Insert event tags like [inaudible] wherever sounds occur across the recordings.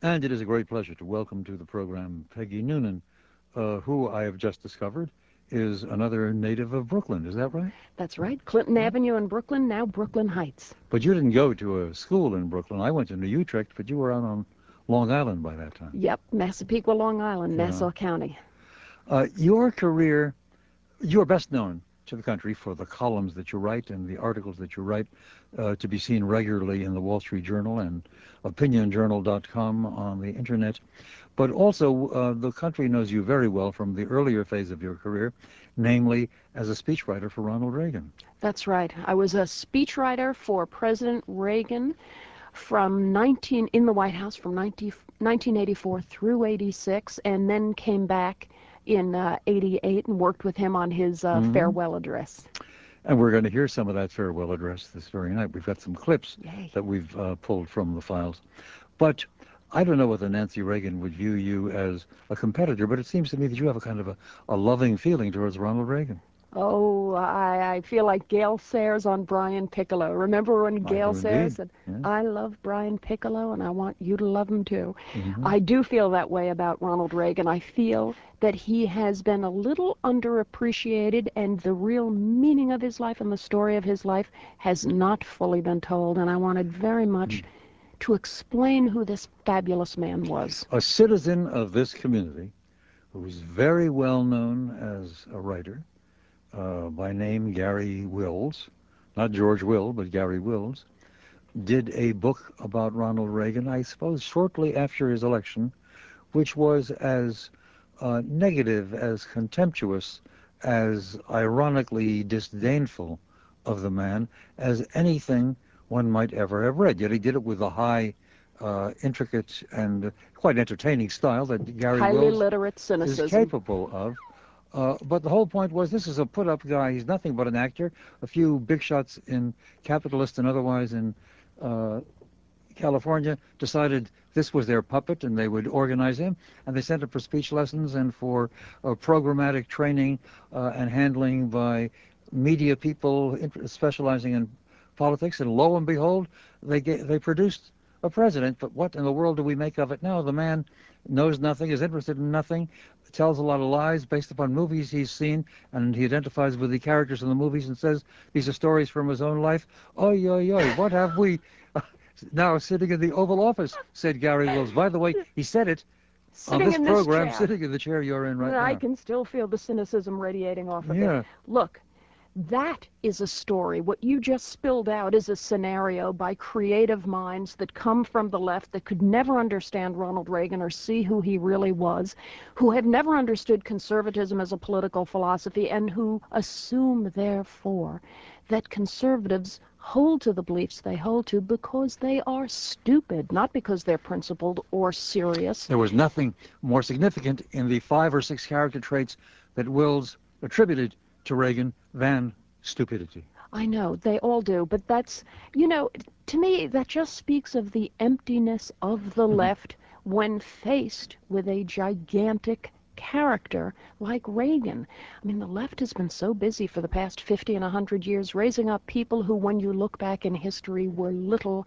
And it is a great pleasure to welcome to the program Peggy Noonan, uh, who I have just discovered is another native of Brooklyn. Is that right? That's right. Clinton Avenue in Brooklyn, now Brooklyn Heights. But you didn't go to a school in Brooklyn. I went to New Utrecht, but you were out on Long Island by that time. Yep, Massapequa, Long Island. Nassau County. Uh, your career, you are best known to the country for the columns that you write and the articles that you write uh, to be seen regularly in the Wall Street Journal and opinionjournal.com on the internet. But also, uh, the country knows you very well from the earlier phase of your career, namely as a speechwriter for Ronald Reagan. That's right. I was a speechwriter for President Reagan from 19 in the White House from 19, 1984 through 86, and then came back in uh, 88 and worked with him on his uh, mm-hmm. farewell address. And we're going to hear some of that farewell address this very night. We've got some clips Yay. that we've uh, pulled from the files. But I don't know whether Nancy Reagan would view you as a competitor, but it seems to me that you have a kind of a, a loving feeling towards Ronald Reagan. Oh, I, I feel like Gale Sayers on Brian Piccolo. Remember when Gale Sayers said, yeah. I love Brian Piccolo and I want you to love him too. Mm-hmm. I do feel that way about Ronald Reagan. I feel that he has been a little underappreciated and the real meaning of his life and the story of his life has not fully been told. And I wanted very much mm. to explain who this fabulous man was. A citizen of this community who was very well known as a writer by name Garry Wills, not George Will, but Garry Wills, did a book about Ronald Reagan, I suppose shortly after his election, which was as uh, negative, as contemptuous, as ironically disdainful of the man as anything one might ever have read. Yet he did it with a high, uh, intricate, and quite entertaining style that Garry Highly Wills literate cynicism. is capable of. Uh, but the whole point was this is a put-up guy. He's nothing but an actor. A few big shots in capitalist and otherwise in uh, California decided this was their puppet and they would organize him. And they sent him for speech lessons and for uh, programmatic training uh, and handling by media people specializing in politics. And lo and behold, they, they produced a president. But what in the world do we make of it now? The man knows nothing, is interested in nothing, tells a lot of lies based upon movies he's seen, and he identifies with the characters in the movies and says these are stories from his own life. Oi, oi, oi, what have we [laughs] now sitting in the Oval Office, said Garry Wills. By the way, he said it sitting on this in program, this sitting in the chair you're in right I now. I can still feel the cynicism radiating off of yeah. it. Look, that is a story. What you just spilled out is a scenario by creative minds that come from the left that could never understand Ronald Reagan or see who he really was, who have never understood conservatism as a political philosophy, and who assume, therefore, that conservatives hold to the beliefs they hold to because they are stupid, not because they're principled or serious. There was nothing more significant in the five or six character traits that Wills attributed to Reagan than stupidity. I know, they all do, but that's, you know, to me, that just speaks of the emptiness of the mm-hmm. left when faced with a gigantic character like Reagan. I mean, the left has been so busy for the past 50 and 100 years raising up people who, when you look back in history, were little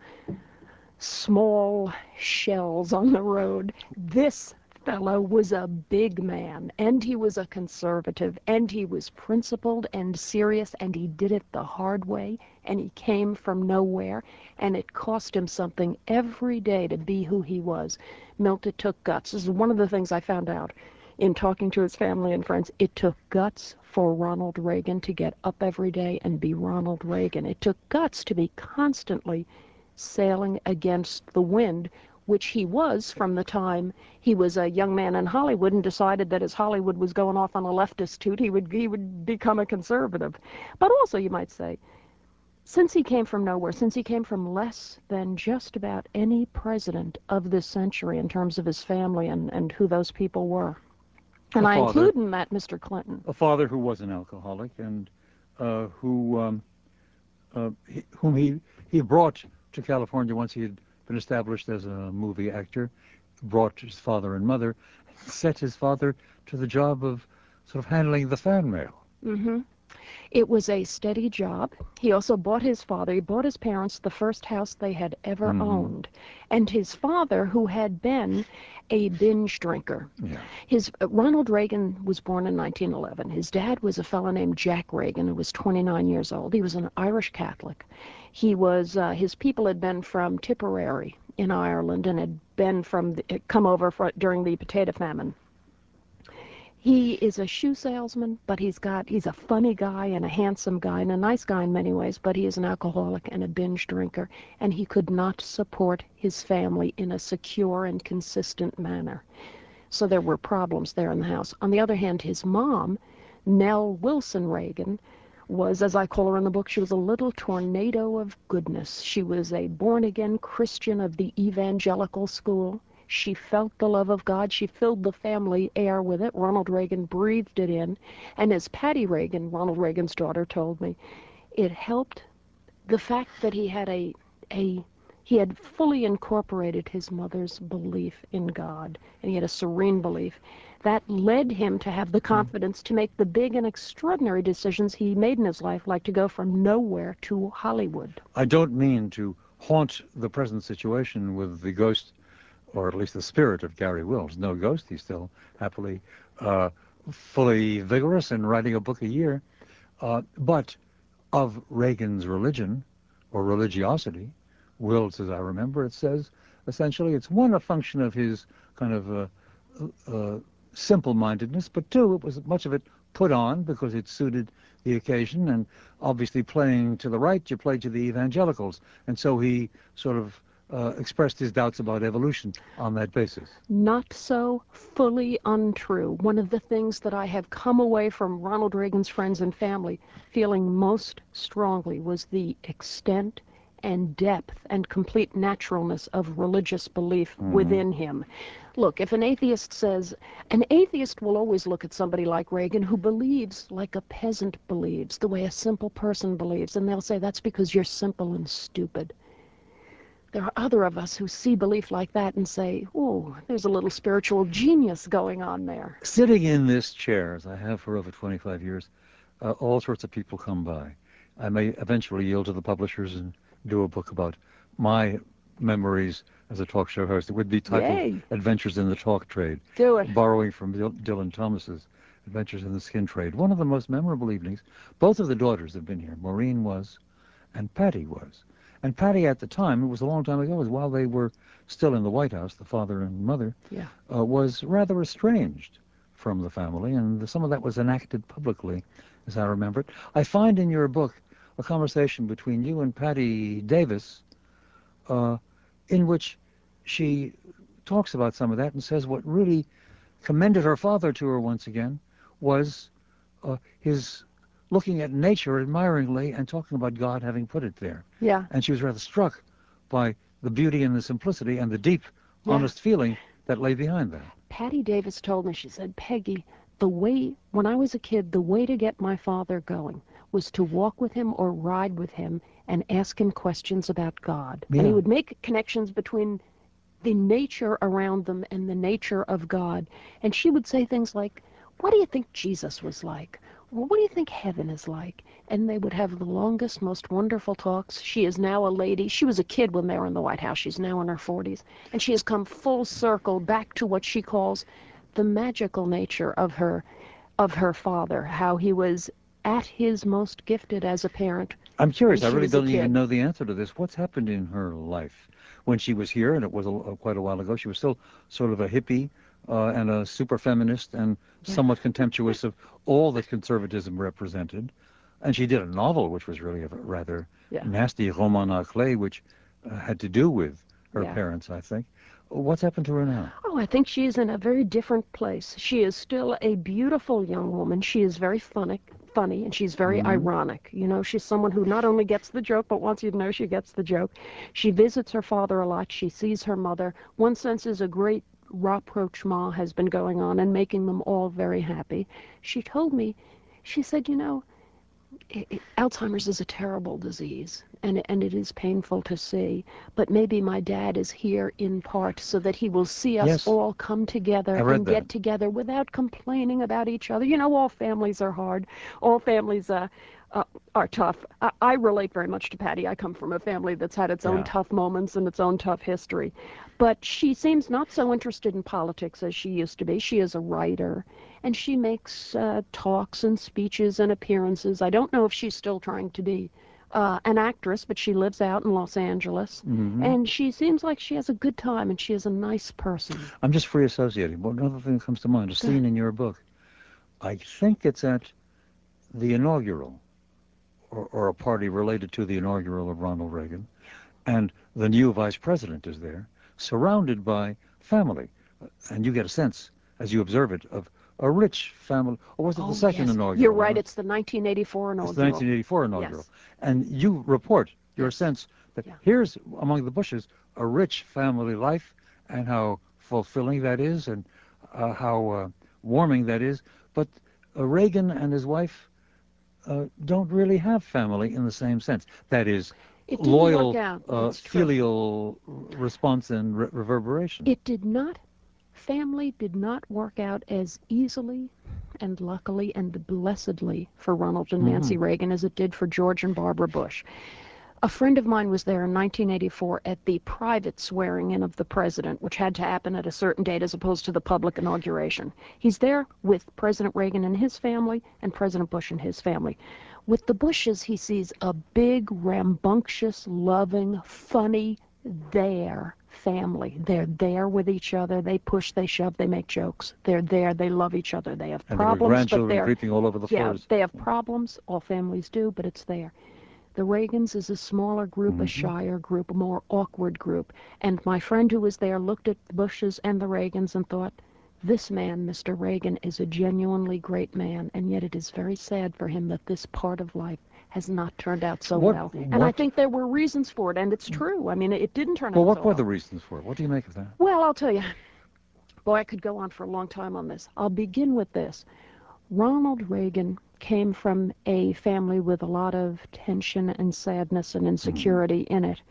small shells on the road. This fellow was a big man, and he was a conservative, and he was principled and serious, and he did it the hard way, and he came from nowhere, and it cost him something every day to be who he was. Milt, it took guts. This is one of the things I found out in talking to his family and friends. It took guts for Ronald Reagan to get up every day and be Ronald Reagan. It took guts to be constantly sailing against the wind which he was from the time he was a young man in Hollywood and decided that as Hollywood was going off on a leftist toot, he would he would become a conservative. But also, you might say, since he came from nowhere, since he came from less than just about any president of this century in terms of his family and, and who those people were. And I include in that Mr. Clinton. A father who was an alcoholic and uh, who um, uh, whom he, he brought to California once he had been established as a movie actor, brought his father and mother, set his father to the job of sort of handling the fan mail. Mm-hmm. It was a steady job. He also bought his father, he bought his parents the first house they had ever Mhm. owned. And his father, who had been a binge drinker. Yeah. His uh, Ronald Reagan was born in 1911. His dad was a fellow named Jack Reagan, who was 29 years old. He was an Irish Catholic. He was uh, his people had been from Tipperary in Ireland and had been from come over during the potato famine. He is a shoe salesman, but he's got he's a funny guy and a handsome guy and a nice guy in many ways, but he is an alcoholic and a binge drinker, and he could not support his family in a secure and consistent manner. So there were problems there in the house. On the other hand, his mom, Nell Wilson Reagan, was, as I call her in the book, she was a little tornado of goodness. She was a born again Christian of the evangelical school. She felt the love of God. She filled the family air with it. Ronald Reagan breathed it in. And as Patti Reagan, Ronald Reagan's daughter, told me, it helped the fact that he had a, a he had fully incorporated his mother's belief in God, and he had a serene belief. That led him to have the Hmm. confidence to make the big and extraordinary decisions he made in his life, like to go from nowhere to Hollywood. I don't mean to haunt the present situation with the ghost, or at least the spirit of Garry Wills. No ghost. He's still happily, uh, fully vigorous and writing a book a year. Uh, but of Reagan's religion or religiosity, Wills, as I remember, it says essentially it's one, a function of his kind of uh, uh, simple-mindedness, but two, it was much of it put on because it suited the occasion, and obviously playing to the right, you play to the evangelicals, and so he sort of uh, expressed his doubts about evolution on that basis. Not so fully untrue. One of the things that I have come away from Ronald Reagan's friends and family feeling most strongly was the extent and depth and complete naturalness of religious belief Mhm. within him. Look, if an atheist says, an atheist will always look at somebody like Reagan who believes like a peasant believes, the way a simple person believes, and they'll say, that's because you're simple and stupid. There are other of us who see belief like that and say, oh, there's a little spiritual genius going on there. Sitting in this chair, as I have for over 25 years, uh, all sorts of people come by. I may eventually yield to the publishers and do a book about my memories as a talk show host. It would be titled Yay. Adventures in the Talk Trade, Do it. borrowing from Dil- Dylan Thomas's Adventures in the Skin Trade. One of the most memorable evenings, both of the daughters have been here. Maureen was, and Patti was. And Patti at the time, it was a long time ago, it was while they were still in the White House, the father and mother, Yeah. uh, was rather estranged from the family, and some of that was enacted publicly, as I remember it. I find in your book a conversation between you and Patti Davis, uh, in which she talks about some of that and says what really commended her father to her once again was uh, his looking at nature admiringly and talking about God having put it there. Yeah. And she was rather struck by the beauty and the simplicity and the deep, Yeah. honest feeling that lay behind that. Patti Davis told me, she said, Peggy, the way, when I was a kid, the way to get my father going was to walk with him or ride with him and ask him questions about God. And he would make connections between the nature around them and the nature of God. And she would say things like, What do you think Jesus was like? Well, what do you think heaven is like? And they would have the longest, most wonderful talks. She is now a lady. She was a kid when they were in the White House. She's now in her 40s. And she has come full circle back to what she calls the magical nature of her of her father, how he was at his most gifted as a parent. I'm curious. I really don't even know the answer to this. What's happened in her life when she was here, and it was a, a- quite a while ago. She was still sort of a hippie uh, and a super feminist and Yeah. somewhat contemptuous of all that conservatism represented. And she did a novel, which was really a rather Yeah. nasty roman à clé, which uh, had to do with her Yeah. parents, I think. What's happened to her now? Oh, I think she is in a very different place. She is still a beautiful young woman. She is very funny, funny, and she's very Mhm. ironic. You know, she's someone who not only gets the joke, but wants you to know she gets the joke. She visits her father a lot. She sees her mother. One senses a great rapprochement has been going on and making them all very happy. She told me, she said, you know, Alzheimer's is a terrible disease, and and it is painful to see. But maybe my dad is here in part so that he will see us all come together and get together without complaining about each other. You know, all families are hard. All families uh, uh, are tough. I, relate very much to Patti. I come from a family that's had its own tough moments and its own tough history. But she seems not so interested in politics as she used to be. She is a writer, and she makes uh, talks and speeches and appearances. I don't know if she's still trying to be uh, an actress, but she lives out in Los Angeles, mm-hmm. and she seems like she has a good time, and she is a nice person. I'm just free associating. One other thing that comes to mind, a scene in your book. I think it's at the inaugural or, or a party related to the inaugural of Ronald Reagan, and the new vice president is there, surrounded by family, and you get a sense as you observe it of a rich family. Or was it oh, the second yes. inaugural? You're right. It's the 1984 inaugural. It's the 1984 inaugural, yes. and you report your sense that here's among the Bushes a rich family life, and how fulfilling that is, and uh, how uh, warming that is. But uh, Reagan and his wife uh, don't really have family in the same sense. That is, loyal, uh, filial response and re- reverberation. It did not. Family did not work out as easily and luckily and blessedly for Ronald and Nancy mm-hmm. Reagan as it did for George and Barbara Bush. A friend of mine was there in 1984 at the private swearing in of the president, which had to happen at a certain date as opposed to the public inauguration. He's there with President Reagan and his family and President Bush and his family. With the Bushes, he sees a big, rambunctious, loving, funny, there family. They're there with each other. They push, they shove, they make jokes. They're there. They love each other. They have and problems, but they're creeping all over the yeah, floors. they have problems. All families do, but it's there. The Reagans is a smaller group, mm-hmm. a shyer group, a more awkward group. And my friend who was there looked at the Bushes and the Reagans and thought, this man, Mr. Reagan, is a genuinely great man, and yet it is very sad for him that this part of life has not turned out so well. And I think there were reasons for it, and it's true. I mean, it didn't turn out so well, what were the reasons for it? What do you make of that? Well, I'll tell you. Boy, I could go on for a long time on this. I'll begin with this. Ronald Reagan came from a family with a lot of tension and sadness and insecurity mm-hmm. in it.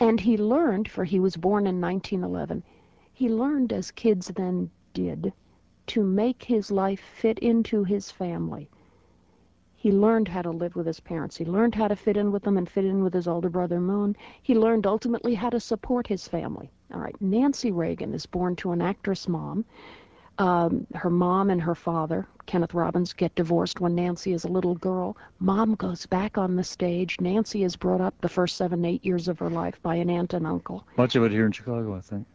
And he learned, for he was born in 1911, he learned as kids then did to make his life fit into his family. He learned how to live with his parents. He learned how to fit in with them and fit in with his older brother Moon. He learned ultimately how to support his family. All right, Nancy Reagan is born to an actress mom. Um, her mom and her father, Kenneth Robbins, get divorced when Nancy is a little girl. Mom goes back on the stage. Nancy is brought up the first seven, eight years of her life by an aunt and uncle. Much of it here in Chicago, I think.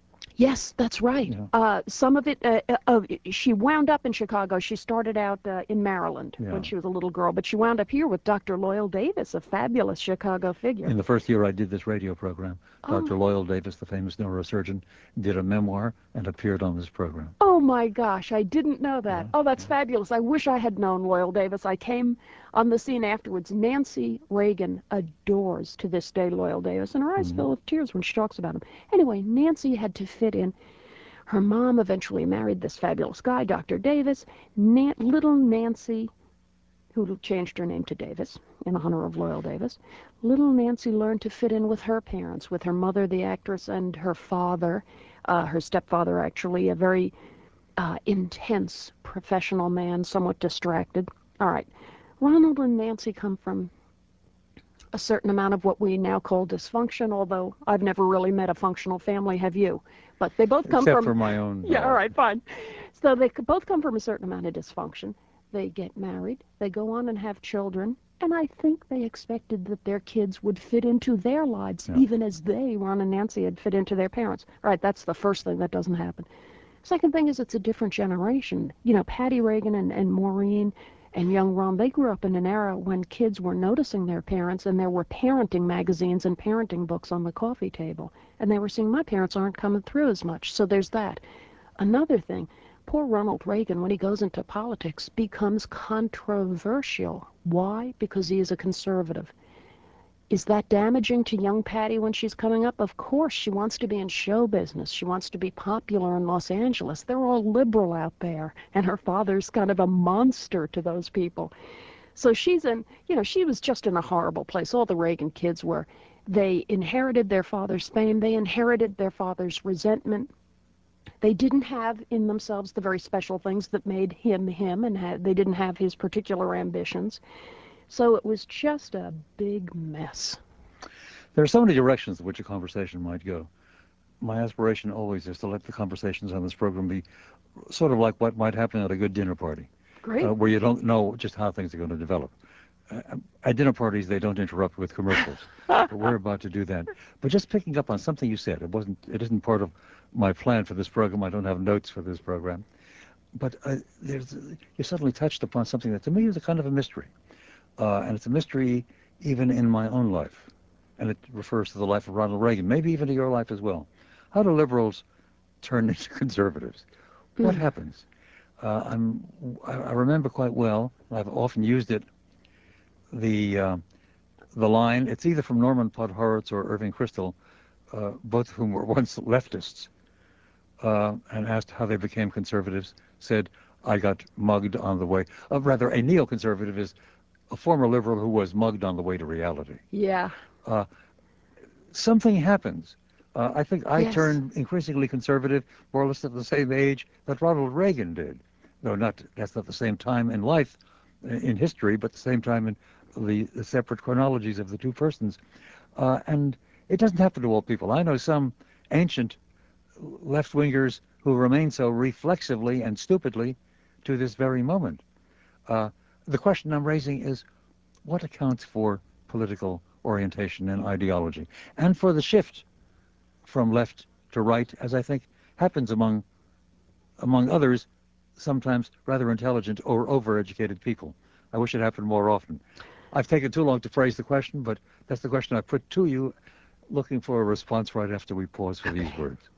Yes, that's right. Yeah. Uh, some of it, uh, uh, she wound up in Chicago. She started out uh, in Maryland yeah. when she was a little girl, but she wound up here with Dr. Loyal Davis, a fabulous Chicago figure. In the first year I did this radio program, Oh. Dr. Loyal Davis, the famous neurosurgeon, did a memoir and appeared on this program. Oh my gosh, I didn't know that. Yeah, oh, that's fabulous. I wish I had known Loyal Davis. I came on the scene afterwards. Nancy Reagan adores to this day Loyal Davis, and her eyes Mhm. fill with tears when she talks about him. Anyway, Nancy had to fit in. Her mom eventually married this fabulous guy, Dr. Davis. Little Nancy, who changed her name to Davis in honor of Loyal Davis, little Nancy learned to fit in with her parents, with her mother, the actress, and her father, uh, her stepfather, actually, a very uh, intense professional man, somewhat distracted. All right. Ronald and Nancy come from a certain amount of what we now call dysfunction, although I've never really met a functional family, have you? But they both come Except from for my own. [laughs] yeah, uh, all right, fine. So they both come from a certain amount of dysfunction. They get married, they go on and have children, and I think they expected that their kids would fit into their lives, Yeah. even as they, Ron and Nancy, had fit into their parents. All right, that's the first thing that doesn't happen. Second thing is it's a different generation. You know, Patti Reagan and, and Maureen and young Ron, they grew up in an era when kids were noticing their parents and there were parenting magazines and parenting books on the coffee table. And they were seeing my parents aren't coming through as much. So there's that. Another thing, poor Ronald Reagan, when he goes into politics, becomes controversial. Why? Because he is a conservative. Is that damaging to young Patti when she's coming up? Of course, she wants to be in show business. She wants to be popular in Los Angeles. They're all liberal out there, and her father's kind of a monster to those people. So she's in, you know, she was just in a horrible place. All the Reagan kids were. They inherited their father's fame. They inherited their father's resentment. They didn't have in themselves the very special things that made him him, and they didn't have his particular ambitions. So it was just a big mess. There are so many directions in which a conversation might go. My aspiration always is to let the conversations on this program be sort of like what might happen at a good dinner party, uh, where you don't know just how things are going to develop. Uh, at dinner parties, they don't interrupt with commercials, [laughs] but we're about to do that. But just picking up on something you said, it wasn't, it isn't part of my plan for this program. I don't have notes for this program, but uh, there's, you suddenly touched upon something that to me is a kind of a mystery, and it's a mystery even in my own life, and it refers to the life of Ronald Reagan, maybe even to your life as well. How do liberals turn [laughs] into conservatives? What hmm. happens? Uh, I'm, I remember quite well, I've often used it, the, uh, the line, it's either from Norman Podhoretz or Irving Kristol, uh, both of whom were [laughs] once leftists, uh, and asked how they became conservatives, said, I got mugged on the way. Uh, rather, a neoconservative is a former liberal who was mugged on the way to reality. Yeah. Uh, something happens uh, I think I yes. turned increasingly conservative more or less at the same age that Ronald Reagan did. No, not that's not the same time in life, uh, in history, but the same time in the, the separate chronologies of the two persons. Uh, and it doesn't happen to all people. I know some ancient left-wingers who remain so reflexively and stupidly to this very moment. Uh, the question I'm raising is, what accounts for political orientation and ideology, and for the shift from left to right, as I think happens among, among others, sometimes rather intelligent or overeducated people. I wish it happened more often. I've taken too long to phrase the question, but that's the question I put to you, looking for a response right after we pause for these words.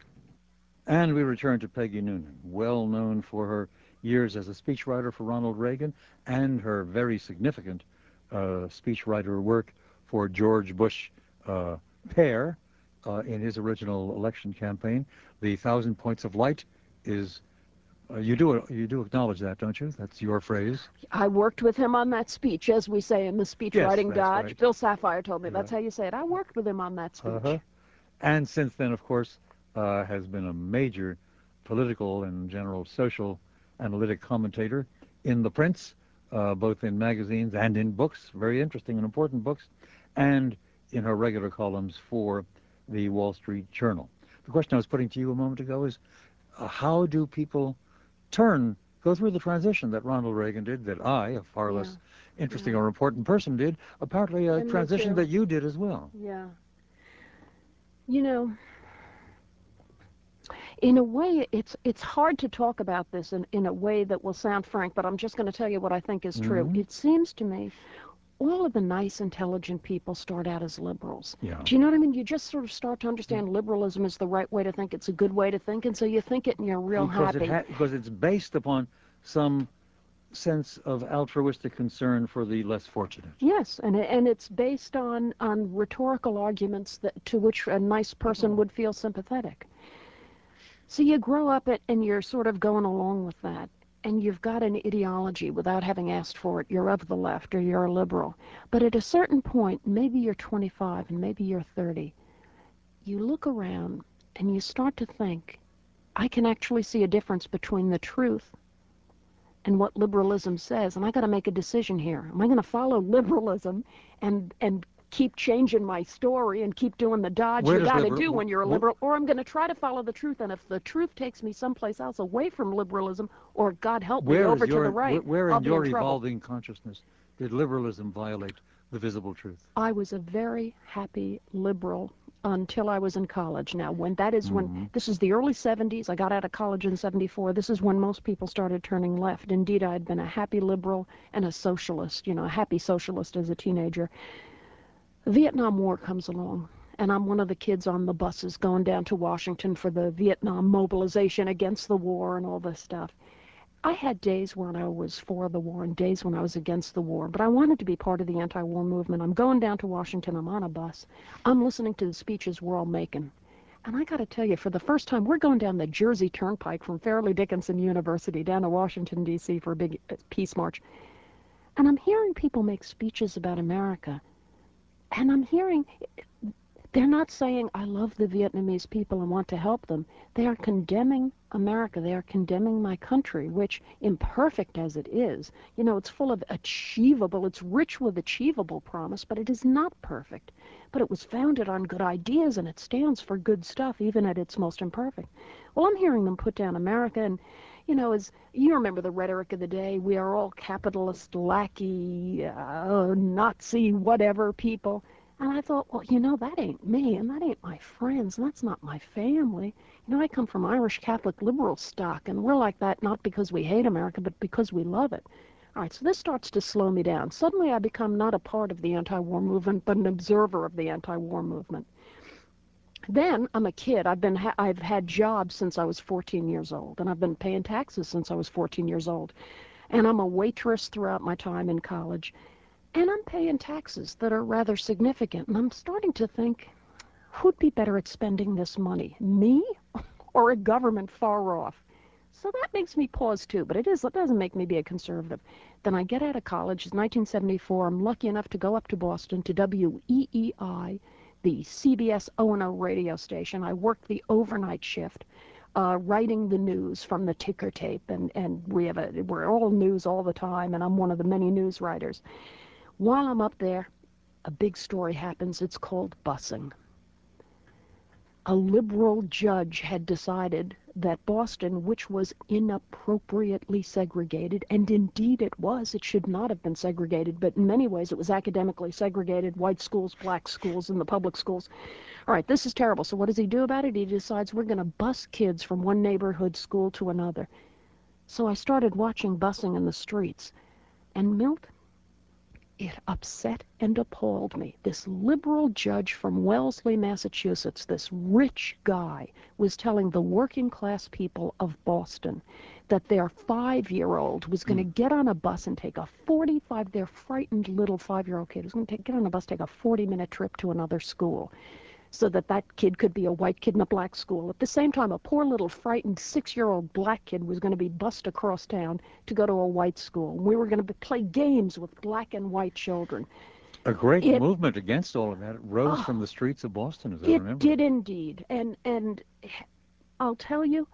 And we return to Peggy Noonan, well known for her years as a speechwriter for Ronald Reagan and her very significant uh, speechwriter work for George Bush uh, père, uh, in his original election campaign. The thousand points of light is uh, you do you do acknowledge that, don't you? That's your phrase. I worked with him on that speech, as we say in the speech yes, writing dodge. Bill Safire told me that's how you say it. I worked with him on that speech. Uh-huh. And since then, of course, uh, has been a major political and general social analytic commentator in the prints, uh, both in magazines and in books, very interesting and important books, and in her regular columns for the Wall Street Journal. The question I was putting to you a moment ago is, uh, how do people turn, go through the transition that Ronald Reagan did, that I, a far yeah. less interesting yeah. or important person, did, apparently a and transition that you did as well. Yeah. You know, in a way, it's it's hard to talk about this in, in a way that will sound frank, but I'm just going to tell you what I think is true. Mm-hmm. It seems to me all of the nice, intelligent people start out as liberals. Yeah. Do you know what I mean? You just sort of start to understand liberalism is the right way to think. It's a good way to think, and so you think it and you're real because happy. It ha- because it's based upon some sense of altruistic concern for the less fortunate. Yes, and and it's based on on rhetorical arguments that to which a nice person oh. would feel sympathetic. So you grow up and you're sort of going along with that and you've got an ideology without having asked for it. You're of the left or you're a liberal. But at a certain point, maybe you're 25 and maybe you're 30, you look around and you start to think, I can actually see a difference between the truth and what liberalism says, and I got to make a decision here. Am I going to follow [laughs] liberalism and and keep changing my story and keep doing the dodge Where you got to do when you're a liberal, or I'm going to try to follow the truth. And if the truth takes me someplace else away from liberalism, or God help me over your, to the right, where, where in your in evolving consciousness did liberalism violate the visible truth? I was a very happy liberal until I was in college. Now, when that is when mm-hmm. this is the early 70s. I got out of college in 74. This is when most people started turning left. Indeed, I had been a happy liberal and a socialist, you know, a happy socialist as a teenager. Vietnam War comes along, and I'm one of the kids on the buses going down to Washington for the Vietnam mobilization against the war and all this stuff. I had days when I was for the war and days when I was against the war, but I wanted to be part of the anti-war movement. I'm going down to Washington. I'm on a bus. I'm listening to the speeches we're all making. And I got to tell you, for the first time, we're going down the Jersey Turnpike from Fairleigh Dickinson University down to Washington, D.C. for a big uh, peace march. And I'm hearing people make speeches about America. And I'm hearing they're not saying, I love the Vietnamese people and want to help them. They are condemning America. They are condemning my country, which, imperfect as it is, you know, it's full of achievable, it's rich with achievable promise, but it is not perfect. But it was founded on good ideas and it stands for good stuff, even at its most imperfect. Well, I'm hearing them put down America and you know, as you remember the rhetoric of the day, we are all capitalist, lackey, uh, Nazi, whatever people. And I thought, well, you know, that ain't me, and that ain't my friends, and that's not my family. You know, I come from Irish Catholic liberal stock, and we're like that not because we hate America, but because we love it. All right, so this starts to slow me down. Suddenly I become not a part of the anti-war movement, but an observer of the anti-war movement. Then I'm a kid. I've been I've had jobs since I was 14 years old, and I've been paying taxes since I was 14 years old. And I'm a waitress throughout my time in college. And I'm paying taxes that are rather significant. And I'm starting to think, who'd be better at spending this money, me [laughs] or a government far off? So that makes me pause too, but it is it doesn't make me be a conservative. Then I get out of college, it's 1974. I'm lucky enough to go up to Boston to WEEI, the CBS O&O radio station. I worked the overnight shift. Uh, writing the news from the ticker tape, and, and we have a, we're all news all the time, and I'm one of the many news writers. While I'm up there, a big story happens. It's called busing. A liberal judge had decided that Boston, which was inappropriately segregated, and indeed it was, it should not have been segregated, but in many ways it was academically segregated, white schools, black schools, and the public schools. All right, this is terrible. So what does he do about it? He decides we're going to bus kids from one neighborhood school to another. So I started watching busing in the streets. And Milt, it upset and appalled me. This liberal judge from Wellesley, Massachusetts, this rich guy, was telling the working class people of Boston that their five year old was going to mm. get on a bus and take a 45, their frightened little five year old kid was going to get on a bus, take a 40 minute trip to another school so that that kid could be a white kid in a black school. At the same time, a poor little frightened six-year-old black kid was going to be bussed across town to go to a white school. We were going to play games with black and white children. A great movement against all of that. Rose oh, from the streets of Boston, as I remember. It did indeed. And, and I'll tell you,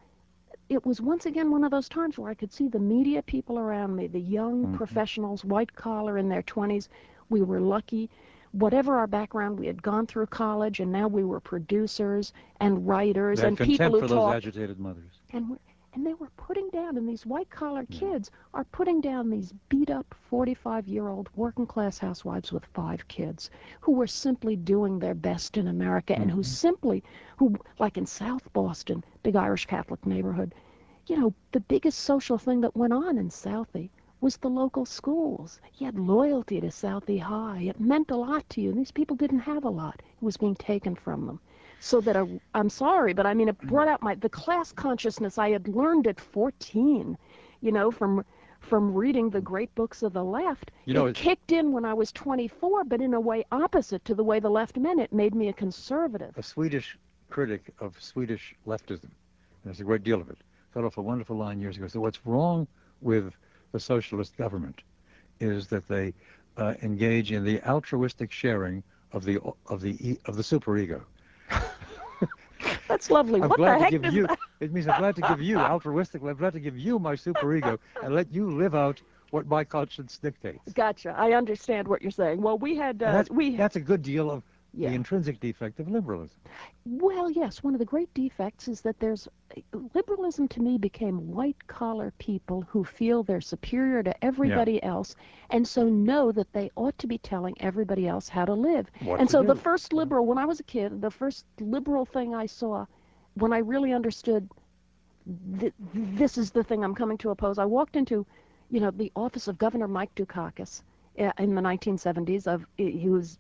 it was once again one of those times where I could see the media people around me, the young mm-hmm. professionals, white collar in their 20s. We were lucky whatever our background, we had gone through college, and now we were producers and writers and people who for those agitated mothers. And and they were putting down, and these white collar yeah. kids are putting down these beat up 45 year old working class housewives with five kids who were simply doing their best in America and who mm-hmm. simply, who, like in South Boston, big Irish Catholic neighborhood, you know, the biggest social thing that went on in Southie was the local schools. You had loyalty to Southie High. It meant a lot to you. And these people didn't have a lot. It was being taken from them. So that I, I'm sorry, but I mean, it brought out my the class consciousness I had learned at 14, you know, from from reading the great books of the left. You know, it kicked in when I was 24, but in a way opposite to the way the left meant. It made me a conservative. A Swedish critic of Swedish leftism, there's a great deal of it, thought off a wonderful line years ago. So what's wrong with the socialist government is that they uh, engage in the altruistic sharing of the of the of the superego. [laughs] That's lovely. I'm what glad the heck to give you. That... It means I'm glad to give you [laughs] altruistically. I'm glad to give you my superego and let you live out what my conscience dictates. Gotcha. I understand what you're saying. Well, we had uh, that's, we. That's a good deal of yeah. the intrinsic defect of liberalism. Well, yes, one of the great defects is that there's liberalism to me became white collar people who feel they're superior to everybody else and so know that they ought to be telling everybody else how to live. And so the first liberal when I was a kid, the first liberal thing I saw when I really understood th- this is the thing I'm coming to oppose, I walked into, you know, the office of Governor Mike Dukakis in the 1970s of he was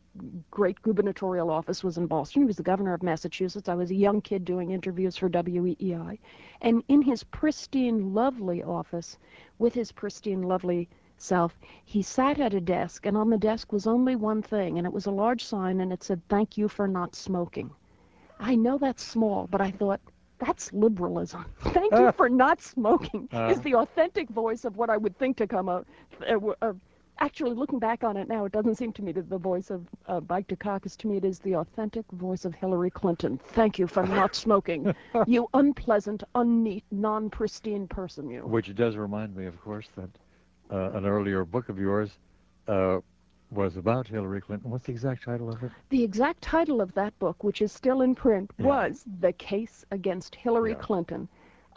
great gubernatorial office was in Boston. He was the governor of Massachusetts. I was a young kid doing interviews for WEEI. And in his pristine, lovely office, with his pristine, lovely self, he sat at a desk, and on the desk was only one thing, and it was a large sign, and it said, Thank you for not smoking. I know that's small, but I thought, that's liberalism. [laughs] Thank you for not smoking uh, is the authentic voice of what I would think to come out. Uh, uh, actually, looking back on it now, it doesn't seem to me that the voice of uh, Mike Dukakis. To me, it is the authentic voice of Hillary Clinton. Thank you for not [laughs] smoking. you unpleasant, unneat, non-pristine person, you. Which does remind me, of course, that uh, an earlier book of yours uh, was about Hillary Clinton. What's the exact title of it? The exact title of that book, which is still in print, yeah. was The Case Against Hillary yeah. Clinton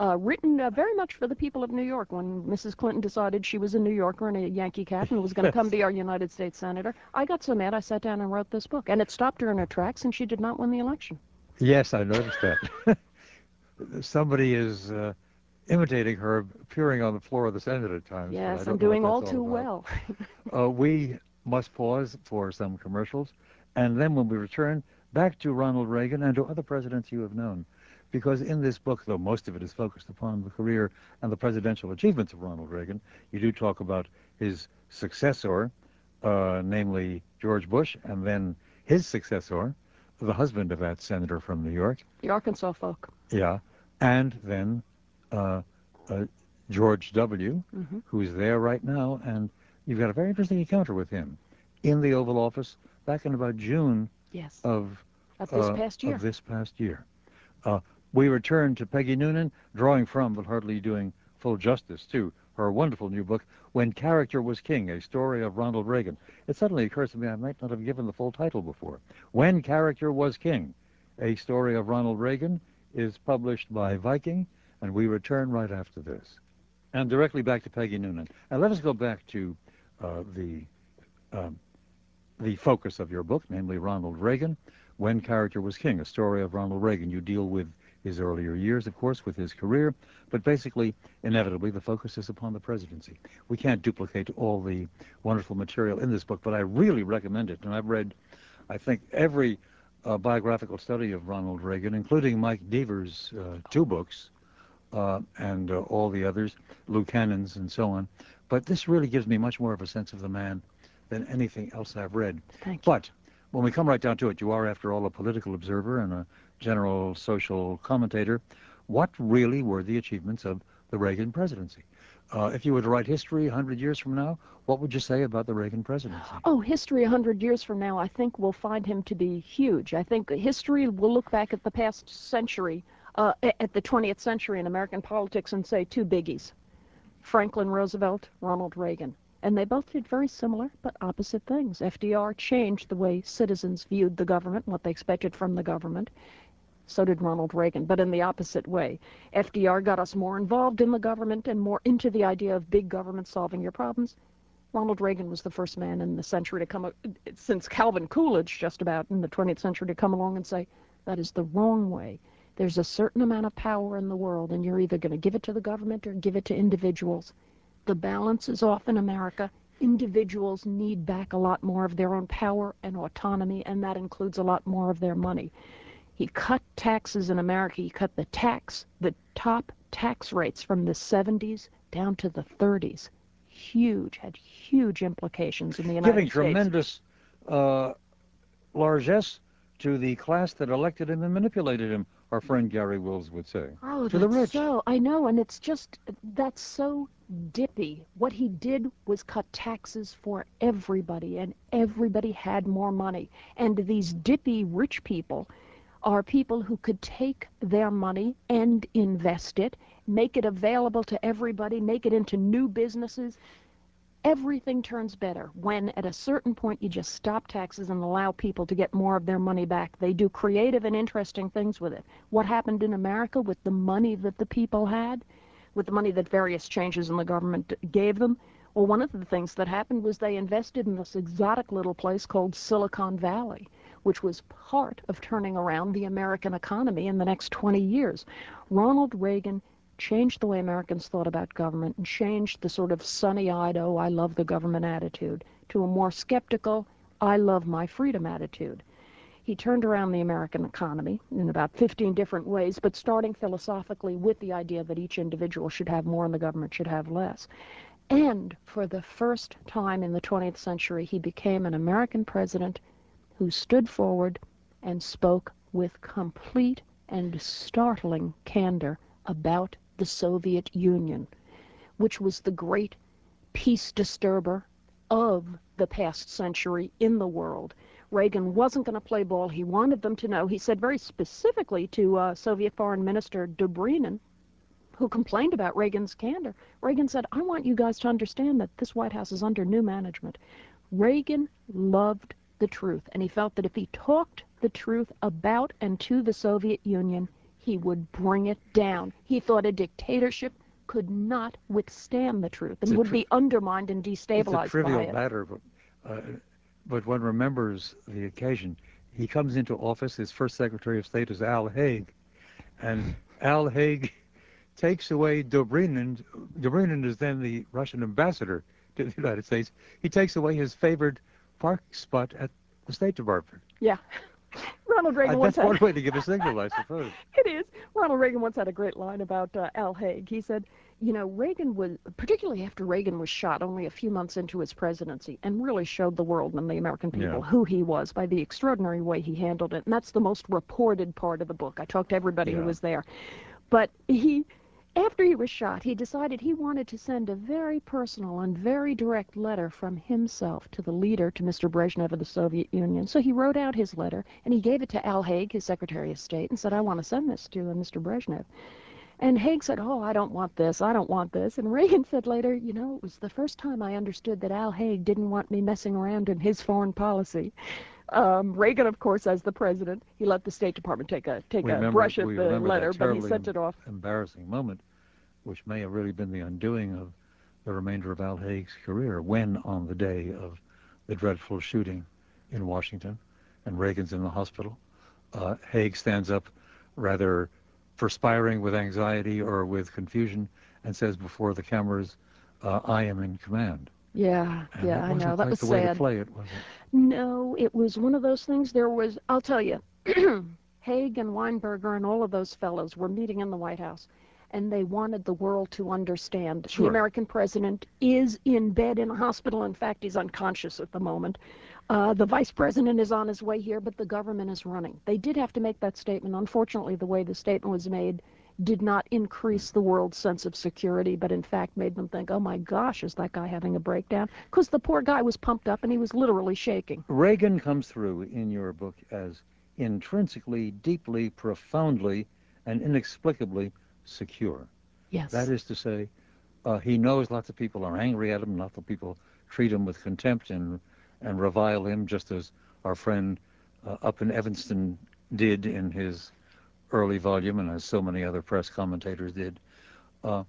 written uh, very much for the people of New York. When Mrs. Clinton decided she was a New Yorker and a Yankee cat and was going to come [laughs] be our United States Senator, I got so mad I sat down and wrote this book. And it stopped her in her tracks, and she did not win the election. Yes, I noticed that. [laughs] Somebody is uh, imitating her appearing on the floor of the Senate at times. Yes, I'm doing all too well. [laughs] uh, we must pause for some commercials, and then when we return, back to Ronald Reagan and to other presidents you have known because in this book, though most of it is focused upon the career and the presidential achievements of Ronald Reagan, you do talk about his successor, uh, namely George Bush, and then his successor, the husband of that senator from New York. The Arkansas folk. Yeah, and then uh, uh, George W., mm-hmm. who's there right now, and you've got a very interesting encounter with him in the Oval Office back in about June yes. of, of this past year. Of this past year. We return to Peggy Noonan, drawing from, but hardly doing full justice to, her wonderful new book, When Character Was King, a story of Ronald Reagan. It suddenly occurs to me I might not have given the full title before. When Character Was King, a story of Ronald Reagan, is published by Viking, and we return right after this. And directly back to Peggy Noonan. And let us go back to uh, the um, the focus of your book, namely Ronald Reagan, When Character Was King, a story of Ronald Reagan. You deal with his earlier years, of course, with his career, but basically, inevitably, the focus is upon the presidency. We can't duplicate all the wonderful material in this book, but I really recommend it. And I've read, I think, every uh, biographical study of Ronald Reagan, including Mike Deaver's uh, two books, uh, and uh, all the others, Lou Cannon's and so on. But this really gives me much more of a sense of the man than anything else I've read. Thank you. But when we come right down to it, you are, after all, a political observer and a general social commentator, what really were the achievements of the Reagan presidency? Uh, if you were to write history 100 years from now, what would you say about the Reagan presidency? Oh, history 100 years from now, I think we'll find him to be huge. I think history will look back at the past century, uh, at the 20th century in American politics and say two biggies Franklin Roosevelt, Ronald Reagan. And they both did very similar but opposite things. FDR changed the way citizens viewed the government, what they expected from the government. So did Ronald Reagan, but in the opposite way. FDR got us more involved in the government and more into the idea of big government solving your problems. Ronald Reagan was the first man in the century to come, since Calvin Coolidge, just about in the 20th century, to come along and say, that is the wrong way. There's a certain amount of power in the world, and you're either going to give it to the government or give it to individuals. The balance is off in America. Individuals need back a lot more of their own power and autonomy, and that includes a lot more of their money. He cut taxes in America. He cut the tax, the top tax rates from the 70s down to the 30s. Huge, had huge implications in the United Giving States. Giving tremendous uh, largesse to the class that elected him and manipulated him, our friend garry Wills would say. Oh, to the rich. so. I know, and it's just, that's so dippy. What he did was cut taxes for everybody, and everybody had more money. And these dippy rich people are people who could take their money and invest it, make it available to everybody, make it into new businesses. Everything turns better when at a certain point you just stop taxes and allow people to get more of their money back. They do creative and interesting things with it. What happened in America with the money that the people had, with the money that various changes in the government gave them, well, one of the things that happened was they invested in this exotic little place called Silicon Valley which was part of turning around the American economy in the next 20 years. Ronald Reagan changed the way Americans thought about government and changed the sort of sunny-eyed, oh, I love the government attitude to a more skeptical, I love my freedom attitude. He turned around the American economy in about 15 different ways, but starting philosophically with the idea that each individual should have more and the government should have less. And for the first time in the 20th century, he became an American president who stood forward and spoke with complete and startling candor about the Soviet Union, which was the great peace disturber of the past century in the world. Reagan wasn't going to play ball. He wanted them to know. He said very specifically to uh, Soviet Foreign Minister Dobrynin, who complained about Reagan's candor. Reagan said, I want you guys to understand that this White House is under new management. Reagan loved the truth, and he felt that if he talked the truth about and to the Soviet Union, he would bring it down. He thought a dictatorship could not withstand the truth and would be undermined and destabilized it's a trivial by it. matter, but, uh, but one remembers the occasion. He comes into office, his first Secretary of State is Al Haig, and Al Haig takes away Dobrynin. Dobrynin is then the Russian ambassador to the United States. He takes away his favorite park spot at the State Department. Yeah. [laughs] Ronald Reagan uh, once That's had, one way to give a signal, I suppose. [laughs] it is. Ronald Reagan once had a great line about uh, Al Haig. He said, you know, Reagan was, particularly after Reagan was shot only a few months into his presidency, and really showed the world and the American people Yeah. who he was by the extraordinary way he handled it. And that's the most reported part of the book. I talked to everybody who was there. But he, after he was shot, he decided he wanted to send a very personal and very direct letter from himself to the leader, to Mr. Brezhnev of the Soviet Union. So he wrote out his letter and he gave it to Al Haig, his Secretary of State, and said, I want to send this to uh, Mr. Brezhnev. And Haig said, Oh, I don't want this. I don't want this. And [laughs] Reagan said later, You know, it was the first time I understood that Al Haig didn't want me messing around in his foreign policy. Um, Reagan, of course, as the president, he let the State Department take a take We a remember- brush at we the letter, but he sent it off. Embarrassing moment, which may have really been the undoing of the remainder of Al Haig's career, when on the day of the dreadful shooting in Washington, and Reagan's in the hospital, uh, Haig stands up rather perspiring with anxiety or with confusion and says before the cameras, uh, I am in command. Yeah, yeah, I know. That was the way to sad. play it? No, it was one of those things. There was, I'll tell you, [clears throat] Haig and Weinberger and all of those fellows were meeting in the White House, and they wanted the world to understand the American president is in bed in a hospital. In fact, he's unconscious at the moment. Uh, the vice president is on his way here, but the government is running. They did have to make that statement. Unfortunately, the way the statement was made did not increase the world's sense of security, but in fact made them think, oh my gosh, is that guy having a breakdown? Because the poor guy was pumped up and he was literally shaking. Reagan comes through in your book as intrinsically, deeply, profoundly, and inexplicably secure. Yes. That is to say, uh, he knows lots of people are angry at him, lots of people treat him with contempt and and revile him, just as our friend uh, up in Evanston did in his early volume, and as so many other press commentators did. Uh,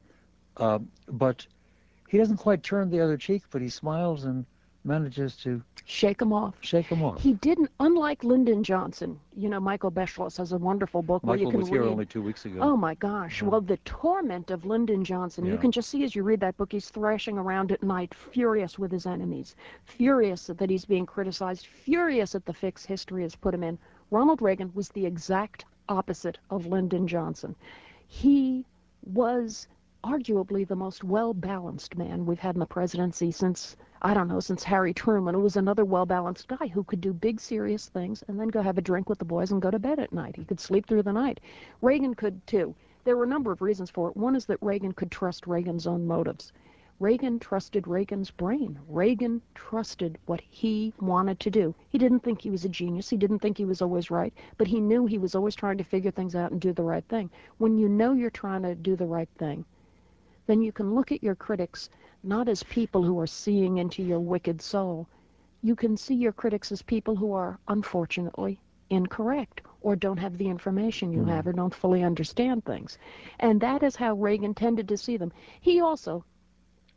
uh, but he doesn't quite turn the other cheek, but he smiles and manages to Shake him off. shake him off. He didn't, unlike Lyndon Johnson. You know, Michael Beschloss has a wonderful book where you can was here only two weeks ago. Oh my gosh. Yeah. Well, the torment of Lyndon Johnson, you can just see as you read that book, he's thrashing around at night, furious with his enemies, furious that he's being criticized, furious at the fix history has put him in. Ronald Reagan was the exact opposite of Lyndon Johnson. He was arguably the most well-balanced man we've had in the presidency since I don't know, since Harry Truman, who was another well-balanced guy who could do big serious things and then go have a drink with the boys and go to bed at night. He could sleep through the night. Reagan could too. There were a number of reasons for it. One is that Reagan could trust Reagan's own motives. Reagan trusted Reagan's brain. Reagan trusted what he wanted to do. He didn't think he was a genius. He didn't think he was always right, but he knew he was always trying to figure things out and do the right thing. When you know you're trying to do the right thing, then you can look at your critics not as people who are seeing into your wicked soul. You can see your critics as people who are, unfortunately, incorrect or don't have the information you Mhm. have or don't fully understand things. And that is how Reagan tended to see them. He also,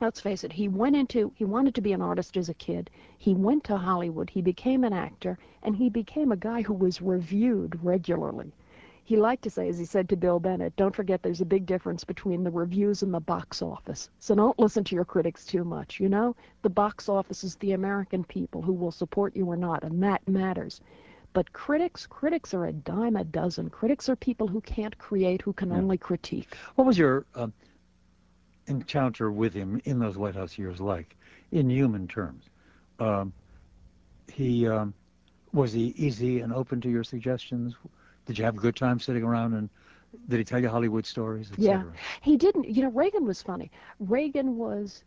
let's face it, he went into, he wanted to be an artist as a kid. He went to Hollywood, he became an actor, and he became a guy who was reviewed regularly. He liked to say, as he said to Bill Bennett, don't forget there's a big difference between the reviews and the box office. So don't listen to your critics too much, you know? The box office is the American people who will support you or not, and that matters. But critics, critics are a dime a dozen. Critics are people who can't create, who can only critique. What was your um, encounter with him in those White House years like, in human terms? Um, he um, was he easy and open to your suggestions? Did you have a good time sitting around and did he tell you Hollywood stories, Yeah. He didn't, you know, Reagan was funny. Reagan was,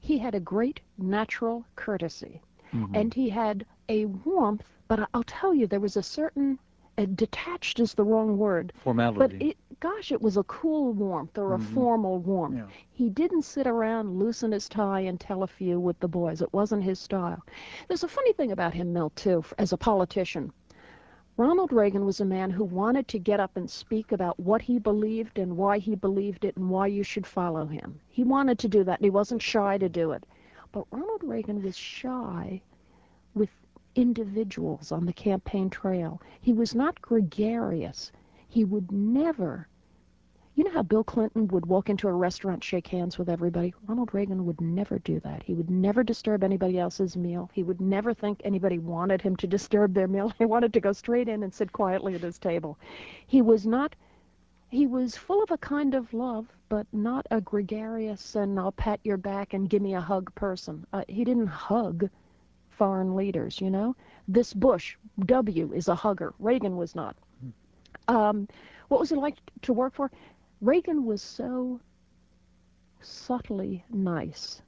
he had a great natural courtesy. Mhm. And he had a warmth, but I'll tell you, there was a certain, uh, detached is the wrong word, but formality. it, gosh, it was a cool warmth or a Mhm. formal warmth. He didn't sit around, loosen his tie, and tell a few with the boys. It wasn't his style. There's a funny thing about him, Milt, too, as a politician. Ronald Reagan was a man who wanted to get up and speak about what he believed and why he believed it and why you should follow him. He wanted to do that, and he wasn't shy to do it. But Ronald Reagan was shy with individuals on the campaign trail. He was not gregarious. He would never you know how Bill Clinton would walk into a restaurant, shake hands with everybody? Ronald Reagan would never do that. He would never disturb anybody else's meal. He would never think anybody wanted him to disturb their meal. [laughs] He wanted to go straight in and sit quietly at his table. He was not, he was full of a kind of love, but not a gregarious and I'll pat your back and give me a hug person. Uh, he didn't hug foreign leaders, you know? This Bush, W, is a hugger. Reagan was not. Um, what was it like to work for? Reagan was so subtly nice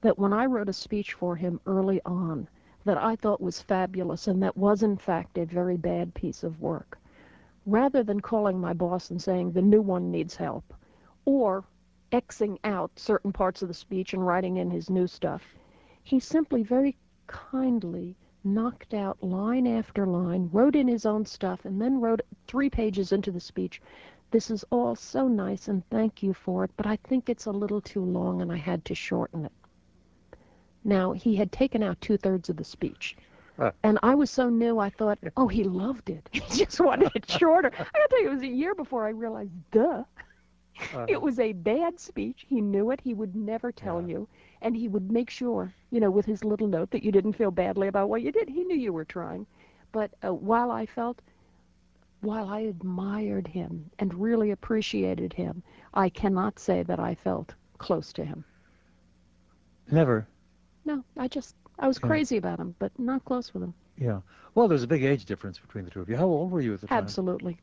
that when I wrote a speech for him early on that I thought was fabulous and that was in fact a very bad piece of work, rather than calling my boss and saying the new one needs help or Xing out certain parts of the speech and writing in his new stuff, he simply very kindly knocked out line after line, wrote in his own stuff, and then wrote three pages into the speech this is all so nice and thank you for it, but I think it's a little too long and I had to shorten it. Now, he had taken out two thirds of the speech. And I was so new, I thought, oh, he loved it. [laughs] He just wanted it shorter. I gotta tell you, it was a year before I realized, duh. Uh, It was a bad speech. He knew it. He would never tell Yeah. you. And he would make sure, you know, with his little note that you didn't feel badly about what you did. He knew you were trying. But uh, while I felt, while I admired him and really appreciated him, I cannot say that I felt close to him. never. No, I just, I was Yeah. crazy about him, but not close with him. Yeah. Well, there's a big age difference between the two of you. How old were you at the time? Absolutely.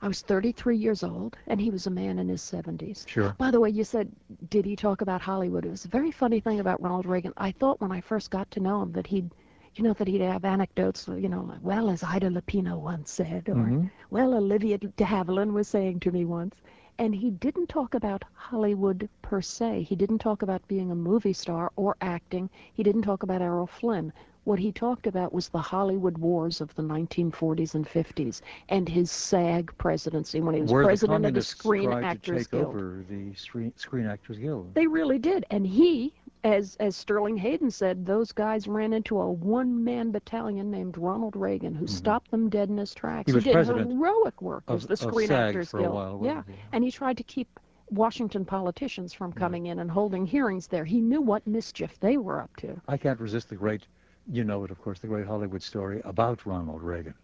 I was 33 years old, and he was a man in his 70s. Sure. By the way, you said, did he talk about Hollywood? It was a very funny thing about Ronald Reagan. I thought when I first got to know him that he'd, you know, that he'd have anecdotes, you know, like, well, as Ida Lupino once said, or, Mhm. well, Olivia de Havilland was saying to me once. And he didn't talk about Hollywood per se. He didn't talk about being a movie star or acting. He didn't talk about Errol Flynn. What he talked about was the Hollywood wars of the 1940s and 50s and his SAG presidency when he was president of the Screen tried Actors to take Guild. over the Screen, Screen Actors Guild. They really did. And he, as as Sterling Hayden said, those guys ran into a one-man battalion named Ronald Reagan who stopped them dead in his tracks. Mm-hmm. He did heroic work of- as the Screen Actors Guild. yeah, and he tried to keep Washington politicians from coming in and holding hearings there. He knew what mischief they were up to. I can't resist the great, you know it, of course, the great Hollywood story about Ronald Reagan.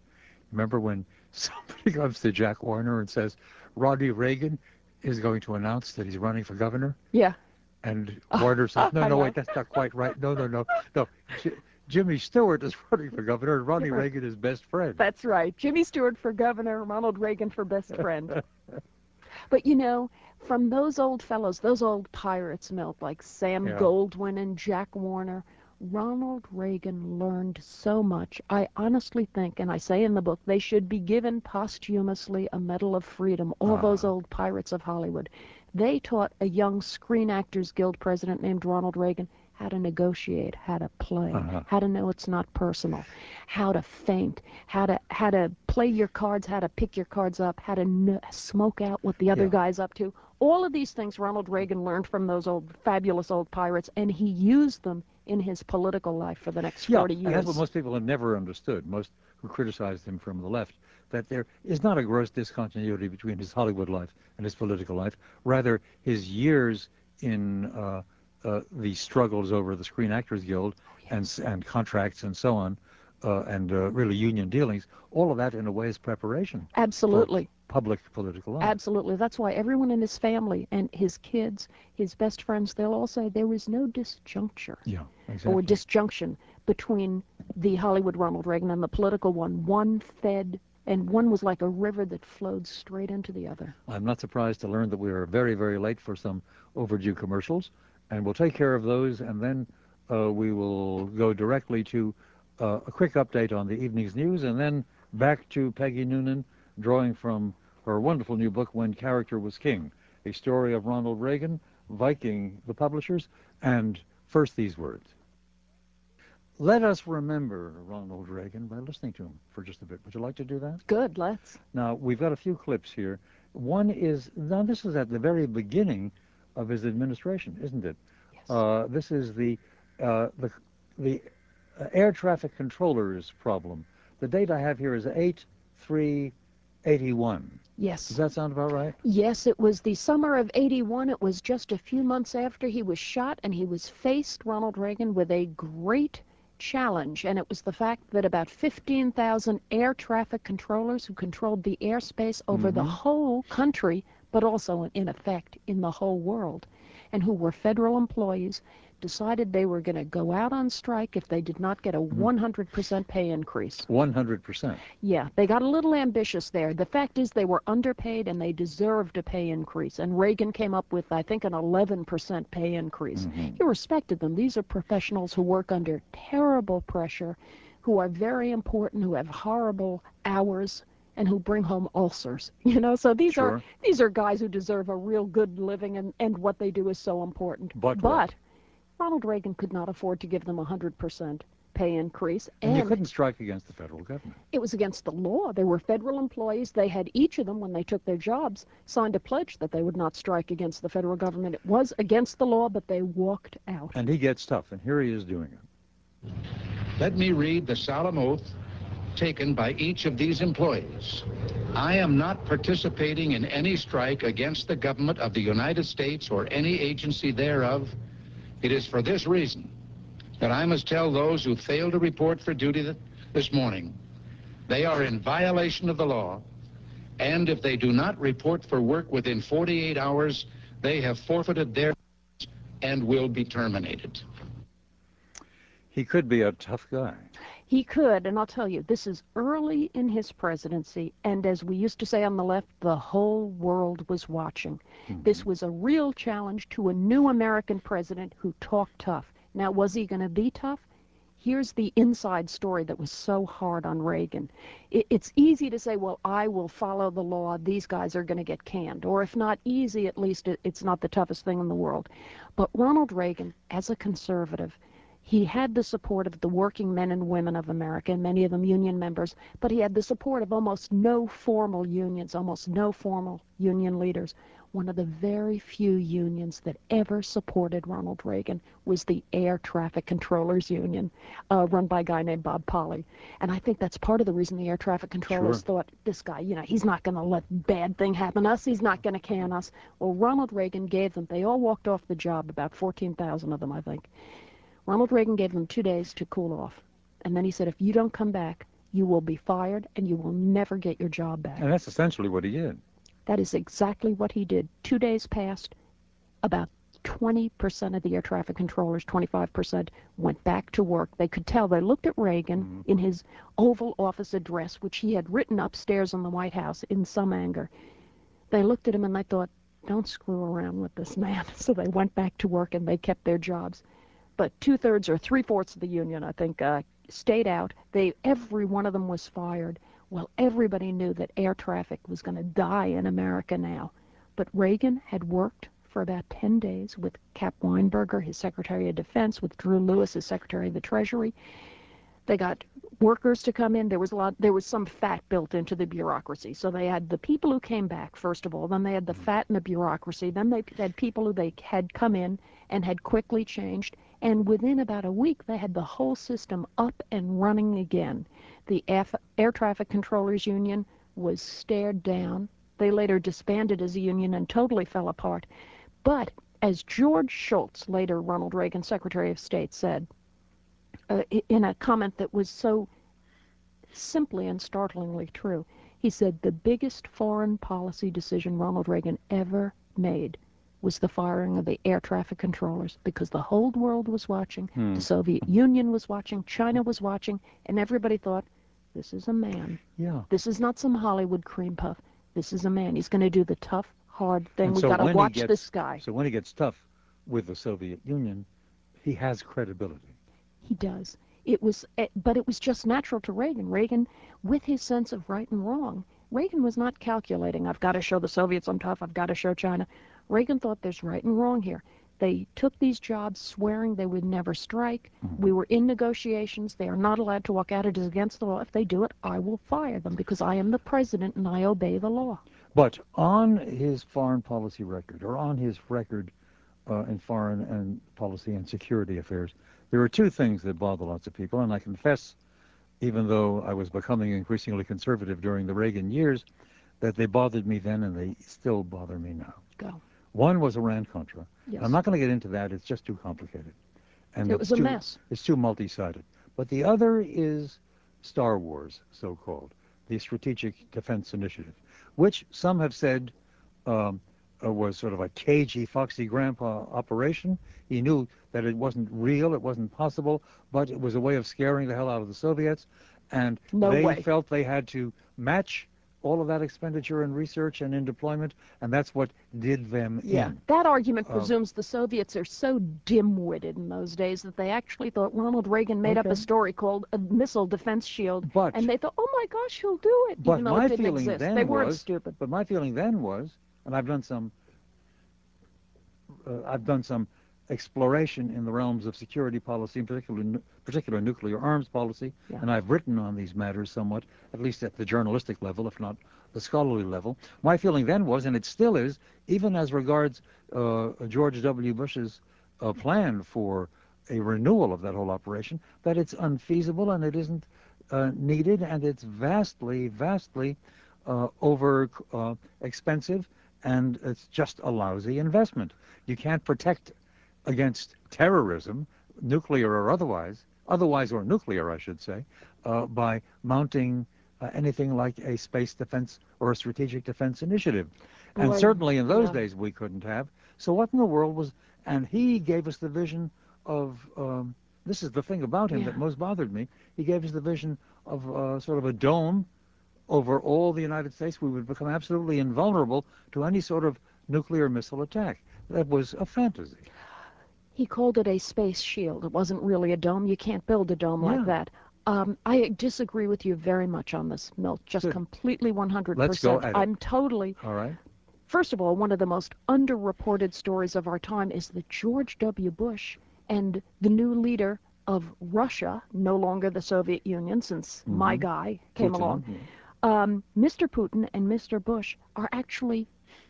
Remember when [laughs] somebody comes to Jack Warner and says, Ronnie Reagan is going to announce that he's running for governor? Yeah. And Warner says, [laughs] no, no, wait, that's not quite right. No, no, no, no. Jimmy Stewart is [laughs] running for governor, and Right. Reagan is best friend. That's right. Jimmy Stewart for governor, Ronald Reagan for best friend. but you know, from those old fellows, those old pirates, Milt, like Sam Yeah. Goldwyn and Jack Warner, Ronald Reagan learned so much. I honestly think, and I say in the book, they should be given posthumously a Medal of Freedom, all those Ah. old pirates of Hollywood. They taught a young Screen Actors Guild president named Ronald Reagan how to negotiate, how to play, Uh-huh. how to know it's not personal, how to feint, how to how to play your cards, how to pick your cards up, how to smoke out what the other guy's up to. All of these things Ronald Reagan learned from those old fabulous old pirates, and he used them in his political life for the next Yeah, 40 and years. that's what most people have never understood, most who criticized him from the left, that there is not a gross discontinuity between his Hollywood life and his political life. Rather, his years in uh, uh, the struggles over the Screen Actors Guild and, s- and contracts and so on, uh, and uh, really union dealings, all of that in a way is preparation Absolutely. Public political life. Absolutely. That's why everyone in his family and his kids, his best friends, they'll all say there was no disjuncture. yeah, or disjunction between the Hollywood Ronald Reagan and the political one. One fed, and one was like a river that flowed straight into the other. I'm not surprised to learn that we are very, very late for some overdue commercials. And we'll take care of those, and then uh, we will go directly to uh, a quick update on the evening's news, and then back to Peggy Noonan, drawing from her wonderful new book, When Character Was King, a story of Ronald Reagan, Viking, the publishers, and first these words. Let us remember Ronald Reagan by listening to him for just a bit. Would you like to do that? Good, let's. Now, we've got a few clips here. One is, now this is at the very beginning of his administration, isn't it? Yes. Uh, this is the, uh, the, the uh, air traffic controllers problem. The date I have here is 8381. yes. Does that sound about right? Yes, it was the summer of 81. It was just a few months after he was shot, and he was faced, Ronald Reagan, with a great challenge. And it was the fact that about 15,000 air traffic controllers who controlled the airspace over the Mhm. whole country, but also, in effect, in the whole world, and who were federal employees, decided they were going to go out on strike if they did not get a 100% pay increase. 100%. Yeah, they got a little ambitious there. The fact is they were underpaid and they deserved a pay increase. And Reagan came up with, I think, an 11% pay increase. Mhm. He respected them. These are professionals who work under terrible pressure, who are very important, who have horrible hours, and who bring home ulcers. [laughs] You know, so these are these are guys who deserve a real good living, and and what they do is so important. But but Ronald Reagan could not afford to give them a 100% pay increase, And you couldn't strike against the federal government. it was against the law. They were federal employees. They had each of them, when they took their jobs, signed a pledge that they would not strike against the federal government. It was against the law, but they walked out. And he gets tough, and here he is doing it. Let me read the solemn oath taken by each of these employees. I am not participating in any strike against the government of the United States or any agency thereof. It is for this reason that I must tell those who fail to report for duty th- this morning they are in violation of the law, and if they do not report for work within 48 hours, they have forfeited their and will be terminated. He could be a tough guy. He could, and I'll tell you, this is early in his presidency, and as we used to say on the left, the whole world was watching. This mm-hmm. was a real challenge to a new American president who talked tough. Now, was he going to be tough? Here's the inside story that was so hard on Reagan. It, it's easy to say, well, I will follow the law. These guys are going to get canned. Or if not easy, at least it, it's not the toughest thing in the world. But Ronald Reagan, as a conservative, he had the support of the working men and women of America, and many of them union members, but he had the support of almost no formal unions, almost no formal union leaders. One of the very few unions that ever supported Ronald Reagan was the Air Traffic Controllers Union, uh, run by a guy named Bob Poli. And I think that's part of the reason the air traffic controllers thought, this guy, you know, he's not going to let bad thing happen to us. He's not going to can us. Well, Ronald Reagan gave them, they all walked off the job, about 14,000 of them, I think. Ronald Reagan gave them two days to cool off. And then he said, if you don't come back, you will be fired and you will never get your job back. And that's essentially what he did. That is exactly what he did. Two days passed. About 20% of the air traffic controllers, 25%, went back to work. They could tell. They looked at Reagan mm-hmm. in his Oval Office address, which he had written upstairs in the White House in some anger. They looked at him and they thought, don't screw around with this man. [laughs] So they went back to work and they kept their jobs. But two thirds or three fourths of the union, I think, uh, stayed out. They every one of them was fired. Well, everybody knew that air traffic was going to die in America now. But Reagan had worked for about 10 days with Cap Weinberger, his Secretary of Defense, with Drew Lewis, his Secretary of the Treasury. They got workers to come in. There was a lot. There was some fat built into the bureaucracy. So they had the people who came back first of all. Then they had the fat in the bureaucracy. Then they had people who they had come in and had quickly changed. And within about a week, they had the whole system up and running again. The Air Traffic Controllers Union was stared down. They later disbanded as a union and totally fell apart. But as George Shultz, later Ronald Reagan Secretary of State, said uh, in a comment that was so simply and startlingly true, he said the biggest foreign policy decision Ronald Reagan ever made was the firing of the air traffic controllers because the whole world was watching, Hmm. the Soviet Union was watching, China was watching, and everybody thought, this is a man. Yeah. This is not some Hollywood cream puff. This is a man. He's going to do the tough, hard thing. We've got to watch this guy. So when he gets tough, with the Soviet Union, he has credibility. He does. It was, eh, but it was just natural to Reagan. Reagan, with his sense of right and wrong, Reagan was not calculating. I've got to show the Soviets I'm tough. I've got to show China. Reagan thought there's right and wrong here. They took these jobs swearing they would never strike. Mm-hmm. We were in negotiations. They are not allowed to walk out. It is against the law. If they do it, I will fire them because I am the president and I obey the law. But on his foreign policy record, or on his record uh, in foreign and policy and security affairs, there are two things that bother lots of people, and I confess, even though I was becoming increasingly conservative during the Reagan years, that they bothered me then and they still bother me now. Go. One was Iran-Contra. I'm not going to get into that. It's just too complicated. And It was a too- mess. It's too multi-sided. But the other is Star Wars, so-called, the Strategic Defense Initiative, which some have said um, uh, was sort of a cagey, foxy grandpa operation. He knew that it wasn't real, it wasn't possible, but it was a way of scaring the hell out of the Soviets. And No they way. felt they had to match all of that expenditure in research and in deployment, and that's what did them in. That argument Um, presumes the Soviets are so dim-witted in those days that they actually thought Ronald Reagan made up a story called a missile defense shield, But- and they thought, oh my gosh, he'll do it, But even though my it didn't feeling exist. then They weren't was, stupid. But my feeling then was, and I've done some, uh, I've done some exploration in the realms of security policy, in particular, nu- particular nuclear arms policy, Yeah. and I've written on these matters somewhat, at least at the journalistic level, if not the scholarly level. My feeling then was, and it still is, even as regards uh, George W. Bush's uh, plan for a renewal of that whole operation, that it's unfeasible and it isn't uh, needed, and it's vastly, vastly uh, over uh, expensive, and it's just a lousy investment. You can't protect against terrorism, nuclear or otherwise, otherwise or nuclear, I should say, uh, by mounting uh, anything like a space defense or a strategic defense initiative. And certainly in those days we couldn't have. So what in the world was? And he gave us the vision of. Um, this is the thing about him that most bothered me. He gave us the vision of uh, sort of a dome over all the United States. We would become absolutely invulnerable to any sort of nuclear missile attack. That was a fantasy. He called it a space shield. It wasn't really a dome. You can't build a dome like that. Um, I disagree with you very much on this, Milt. Just completely 100%. Let's go at. I'm totally All right. First of all, one of the most underreported stories of our time is that George W. Bush and the new leader of Russia, no longer the Soviet Union since my Mhm. guy came along, um, Mr. Putin and Mr. Bush are actually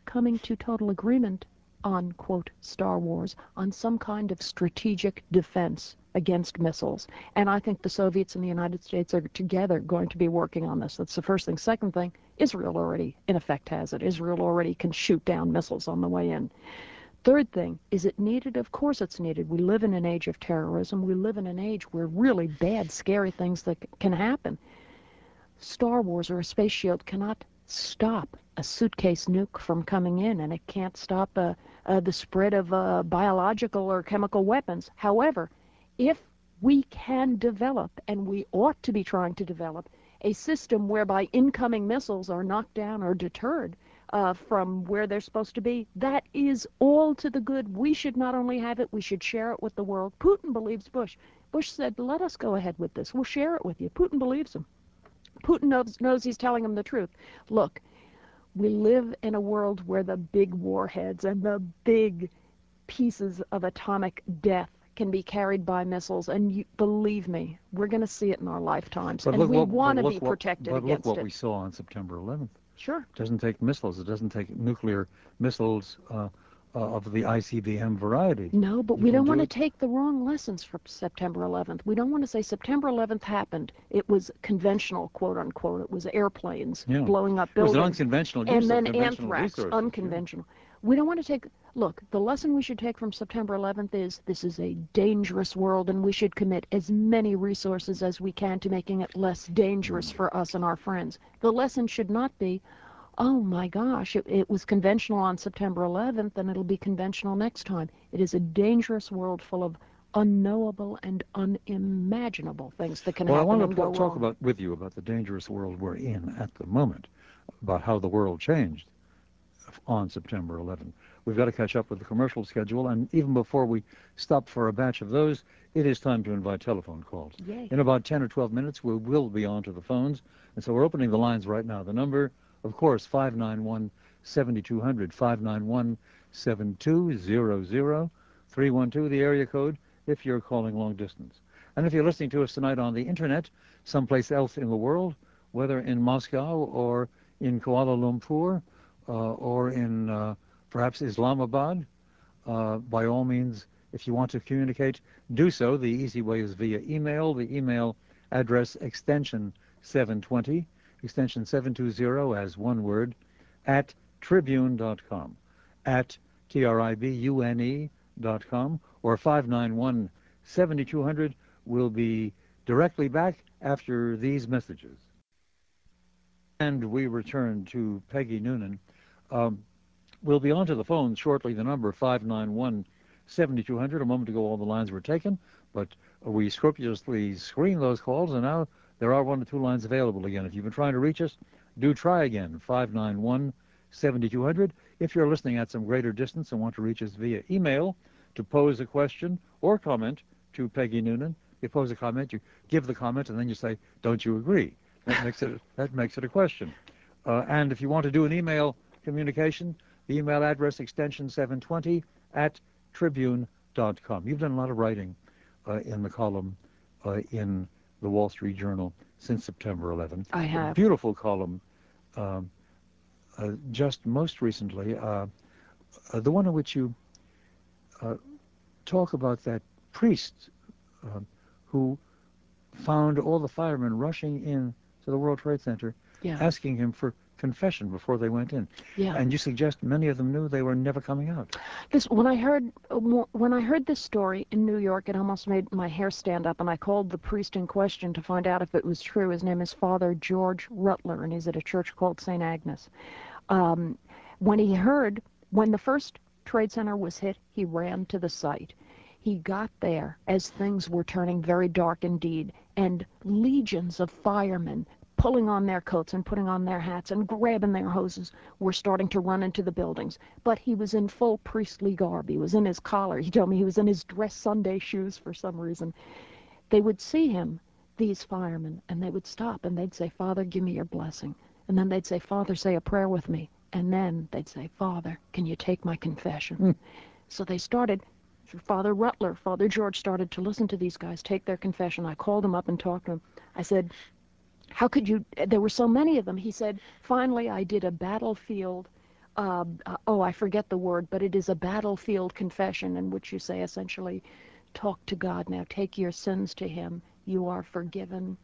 coming to total agreement on, quote, Star Wars, on some kind of strategic defense against missiles. And I think the Soviets and the United States are together going to be working on this. That's the first thing. Second thing, Israel already, in effect, has it. Israel already can shoot down missiles on the way in. Third thing, is it needed? Of course it's needed. We live in an age of terrorism. We live in an age where really bad, scary things that can happen. Star Wars or a space shield cannot stop a suitcase nuke from coming in, and it can't stop uh, uh, the spread of uh, biological or chemical weapons. However, if we can develop, and we ought to be trying to develop, a system whereby incoming missiles are knocked down or deterred from where they're supposed to be, that is all to the good. We should not only have it, we should share it with the world. Putin believes Bush. Bush said, let us go ahead with this. We'll share it with you. Putin believes him. Putin knows, knows he's telling him the truth. Look, we live in a world where the big warheads and the big pieces of atomic death can be carried by missiles, and you, believe me, we're going to see it in our lifetimes, and we want to be protected but against look what it. we saw on September 11th. Sure. It doesn't take missiles. It doesn't take nuclear missiles uh, of the ICBM variety. No, but we don't do want to take the wrong lessons from September 11th. We don't want to say September 11th happened. It was conventional, quote unquote. It was airplanes Yeah. blowing up buildings. It was unconventional and then anthrax, resources, yeah. unconventional. We don't want to take. Look, the lesson we should take from September 11th is this is a dangerous world, and we should commit as many resources as we can to making it less dangerous Mm. for us and our friends. The lesson should not be, oh my gosh, it, it was conventional on September 11th, and it'll be conventional next time. It is a dangerous world full of unknowable and unimaginable things that can happen. Well, I want and to talk about with you about the dangerous world we're in at the moment, about how the world changed on September 11. we've got to catch up with the commercial schedule. And even before we stop for a batch of those, it is time to invite telephone calls. Yay. In about 10 or 12 minutes, we will be on to the phones. And so we're opening the lines right now. The number, of course, 591 7200, 591 7200, 312, the area code, if you're calling long distance. And if you're listening to us tonight on the internet, someplace else in the world, whether in Moscow or in Kuala Lumpur uh, or in uh, perhaps Islamabad, uh, by all means, if you want to communicate, do so. The easy way is via email. The email address extension 720, extension 720 as one word, at tribune.com, at T-R-I-B-U-N-E dot com, or 591 7200 will be directly back after these messages. And we return to Peggy Noonan. Um, we'll be on to the phone shortly, the number 591 7200. A moment ago, all the lines were taken, but we scrupulously screened those calls, and now there are one or two lines available again. If you've been trying to reach us, do try again, 591 7200. If you're listening at some greater distance and want to reach us via email to pose a question or comment to Peggy Noonan, you pose a comment, you give the comment, and then you say, don't you agree? That makes it, that makes it a question. Uh, and if you want to do an email communication, the email address extension 720 at tribune.com. You've done a lot of writing uh, in the column uh, in the Wall Street Journal since September 11. I have. A beautiful column. Um, uh, just most recently, uh, uh, the one in which you uh, talk about that priest who found all the firemen rushing in to the World Trade Center, yeah. asking him for confession before they went in. Yeah. And you suggest many of them knew they were never coming out. This when I heard when I heard this story in New York, it almost made my hair stand up, and I called the priest in question to find out if it was true. His name is Father George Rutler, and he's at a church called St. Agnes. Um, when he heard when the first trade center was hit, he ran to the site. He got there as things were turning very dark indeed, and legions of firemen pulling on their coats and putting on their hats and grabbing their hoses were starting to run into the buildings. But he was in full priestly garb. He was in his collar. He told me he was in his dress Sunday shoes for some reason. They would see him, these firemen, and they would stop and they'd say, Father, give me your blessing. And then they'd say, Father, say a prayer with me. And then they'd say, Father, can you take my confession? Mm. So they started, Father Rutler, Father George started to listen to these guys take their confession. I called him up and talked to him. I said, how could you there were so many of them. He said finally i did a battlefield uh, uh, oh i forget the word but it is a battlefield confession in which you say essentially talk to god. Now take your sins to him. You are forgiven.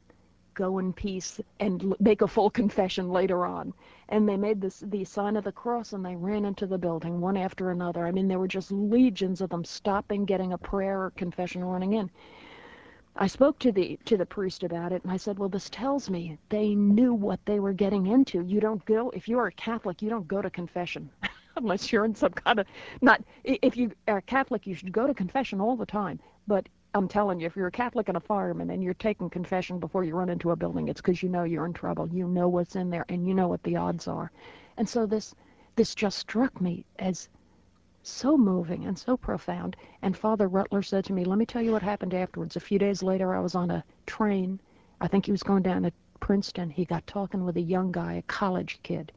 Go in peace and make a full confession later on. And they made this the sign of the cross and they ran into the building one after another. I mean there were just legions of them stopping getting a prayer or confession running in I spoke to the to the priest about it, and I said, "Well, this tells me they knew what they were getting into. You don't go if you are a Catholic, you don't go to confession [laughs] unless you're in some kind of not. If you are a Catholic, you should go to confession all the time. But I'm telling you, if you're a Catholic and a fireman and you're taking confession before you run into a building, it's because you know you're in trouble. You know what's in there, and you know what the odds are. And so this this just struck me as so moving and so profound. And Father Rutler said to me, let me tell you what happened afterwards. A few days later, I was on a train. I think he was going down to Princeton. He got talking with a young guy, a college kid.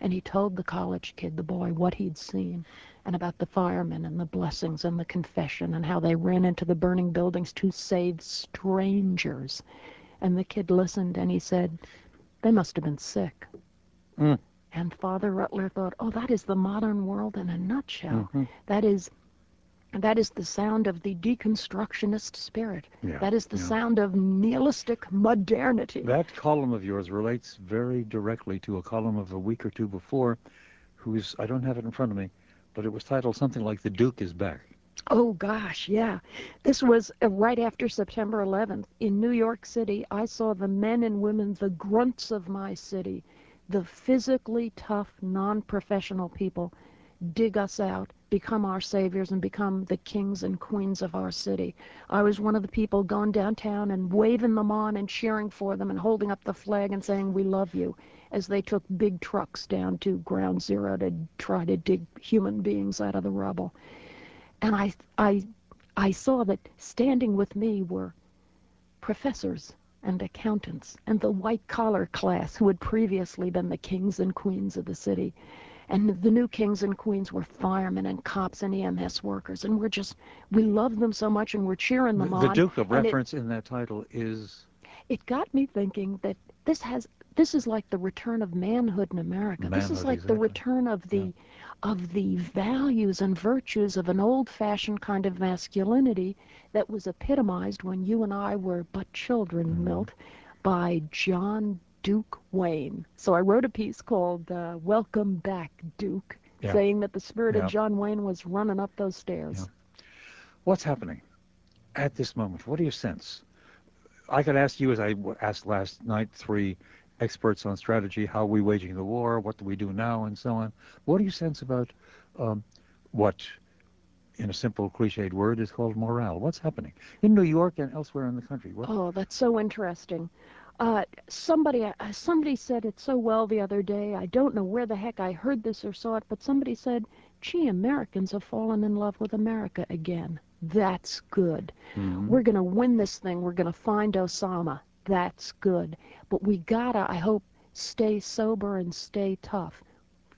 And he told the college kid, the boy, what he'd seen and about the firemen and the blessings and the confession and how they ran into the burning buildings to save strangers. And the kid listened and he said, they must have been sick. Hmm. And Father Rutler thought, oh, that is the modern world in a nutshell. Mm-hmm. That is that is the sound of the deconstructionist spirit. Yeah, that is the yeah. sound of nihilistic modernity. That column of yours relates very directly to a column of a week or two before, whose I don't have it in front of me, but it was titled something like "The Duke is Back." Oh gosh, yeah. This was uh, right after September 11th in New York City. I saw the men and women, the grunts of my city, the physically tough, non-professional people dig us out, become our saviors and become the kings and queens of our city. I was one of the people going downtown and waving them on and cheering for them and holding up the flag and saying, We love you, as they took big trucks down to ground zero to try to dig human beings out of the rubble. And I, I, I saw that standing with me were professors and accountants and the white collar class who had previously been the kings and queens of the city and the new kings and queens were firemen and cops and EMS workers, and we're just we love them so much, and we're cheering them the, on. The Duke of reference in that title is. It got me thinking that this has this is like the return of manhood in America. This is like the return of the of the values and virtues of an old-fashioned kind of masculinity that was epitomized when you and I were but children, mm-hmm. Milt, by John Duke Wayne. So I wrote a piece called uh, Welcome Back, Duke, saying that the spirit of John Wayne was running up those stairs. What's happening at this moment? What do you sense? I could ask you, as I asked last night, three experts on strategy, how are we waging the war, what do we do now, and so on. What do you sense about um, what, in a simple cliched word, is called morale? What's happening in New York and elsewhere in the country? What? Oh, that's so interesting. Uh, somebody uh, somebody said it so well the other day. I don't know where the heck I heard this or saw it, but somebody said, "Gee, Americans have fallen in love with America again. That's good. Mm-hmm. We're going to win this thing. We're going to find Osama. That's good. But we gotta, I hope, stay sober and stay tough.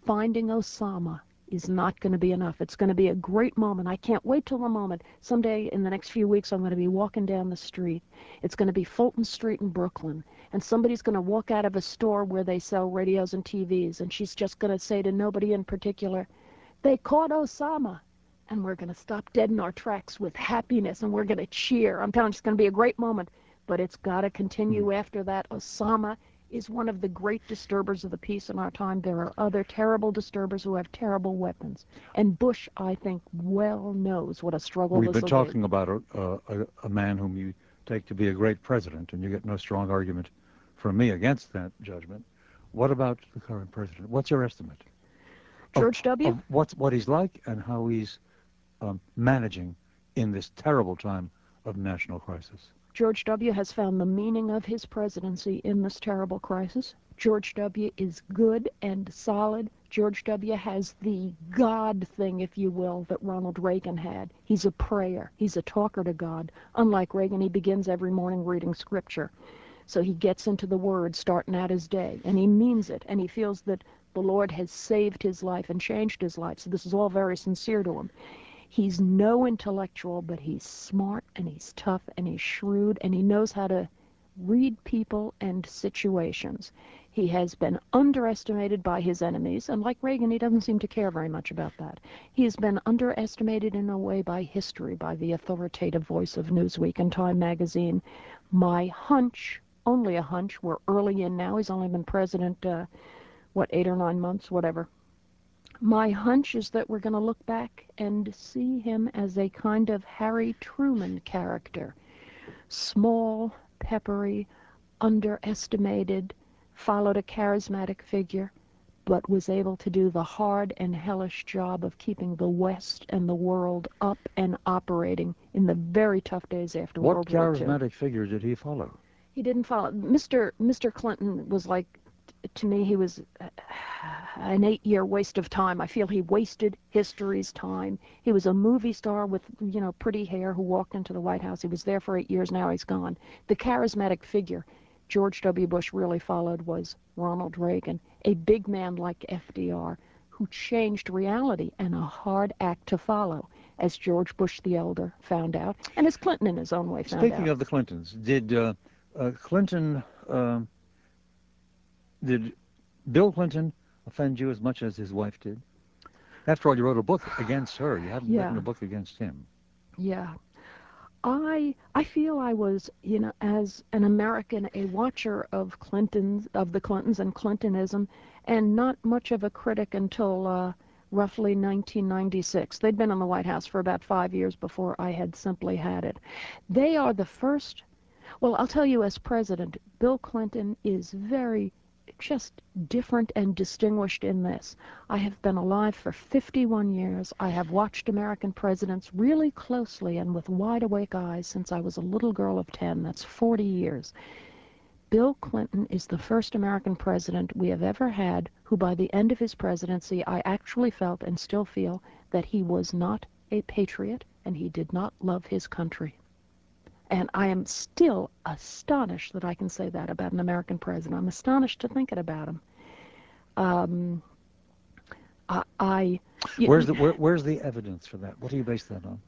Finding Osama is not going to be enough. It's going to be a great moment. I can't wait till the moment. Someday in the next few weeks, I'm going to be walking down the street. It's going to be Fulton Street in Brooklyn. And somebody's going to walk out of a store where they sell radios and TVs. And she's just going to say to nobody in particular, they caught Osama. And we're going to stop dead in our tracks with happiness and we're going to cheer. I'm telling you, it's going to be a great moment. But it's got to continue mm. after that. Osama is one of the great disturbers of the peace in our time. There are other terrible disturbers who have terrible weapons. And Bush, I think, well knows what a struggle We've this been talking about a, a, a, man whom you take to be a great president, and you get no strong argument from me against that judgment. What about the current president? What's your estimate? George W. What's, what he's like and how he's um, managing in this terrible time of national crisis. George W. has found the meaning of his presidency in this terrible crisis. George W. is good and solid. George W. has the God thing, if you will, that Ronald Reagan had. He's a prayer. He's a talker to God. Unlike Reagan, he begins every morning reading scripture. So he gets into the Word starting out his day, and he means it, and he feels that the Lord has saved his life and changed his life. So this is all very sincere to him. He's no intellectual, but he's smart and he's tough and he's shrewd and he knows how to read people and situations. He has been underestimated by his enemies, and like Reagan, he doesn't seem to care very much about that. He has been underestimated in a way by history, by the authoritative voice of Newsweek and Time magazine. My hunch, only a hunch, we're early in now, he's only been president, uh, what, eight or nine months, whatever my hunch is that we're going to look back and see him as a kind of Harry Truman character. Small, peppery, underestimated, followed a charismatic figure, but was able to do the hard and hellish job of keeping the West and the world up and operating in the very tough days after what World War II. What charismatic figure did he follow? He didn't follow. Mr. Mr. Clinton was like to me, he was an eight-year waste of time. I feel he wasted history's time. He was a movie star with, you know, pretty hair who walked into the White House. He was there for eight years. Now he's gone. The charismatic figure George W. Bush really followed was Ronald Reagan, a big man like FDR who changed reality and a hard act to follow, as George Bush the elder found out, and as Clinton in his own way found Speaking out. Speaking of the Clintons, did uh, uh, Clinton... Did Bill Clinton offend you as much as his wife did? After all, you wrote a book against her. You haven't yeah. written a book against him. Yeah. I I feel I was, you know, as an American, a watcher of Clintons, of the Clintons and Clintonism, and not much of a critic until uh, roughly 1996. They'd been in the White House for about five years before I had simply had it. They are the first. Well, I'll tell you, as president, Bill Clinton is very just different and distinguished in this. I have been alive for 51 years. I have watched American presidents really closely and with wide awake eyes since I was a little girl of 10. That's 40 years. Bill Clinton is the first American president we have ever had who, by the end of his presidency, I actually felt and still feel that he was not a patriot and he did not love his country. And I am still astonished that I can say that about an American president. I'm astonished to think it about him. Um, I, I where's the where, where's the evidence for that? What do you base that on?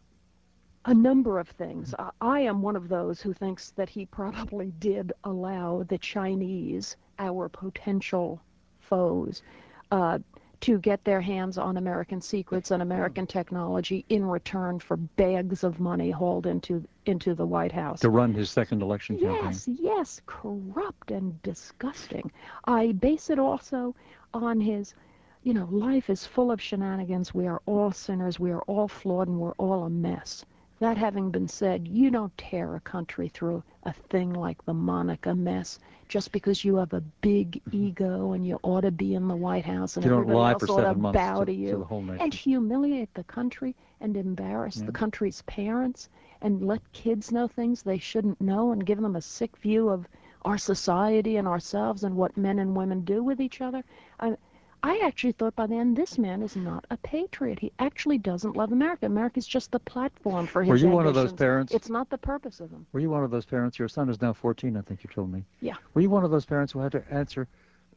a number of things. I am one of those who thinks that he probably did allow the Chinese, our potential foes, uh, to get their hands on American secrets and American technology in return for bags of money hauled into into the White House. To run his second election campaign. Yes, yes, corrupt and disgusting. I base it also on his you know, life is full of shenanigans. We are all sinners. We are all flawed and we're all a mess. That having been said, you don't tear a country through a thing like the Monica mess just because you have a big mm-hmm. ego and you ought to be in the White House and you everybody else ought to bow to, you and humiliate the country and embarrass the country's parents and let kids know things they shouldn't know and give them a sick view of our society and ourselves and what men and women do with each other. I, actually thought by then this man is not a patriot. He actually doesn't love America. America's just the platform for his Were you one of those parents? It's not the purpose of him. Were you one of those parents? Your son is now 14, I think you told me. Yeah. Were you one of those parents who had to answer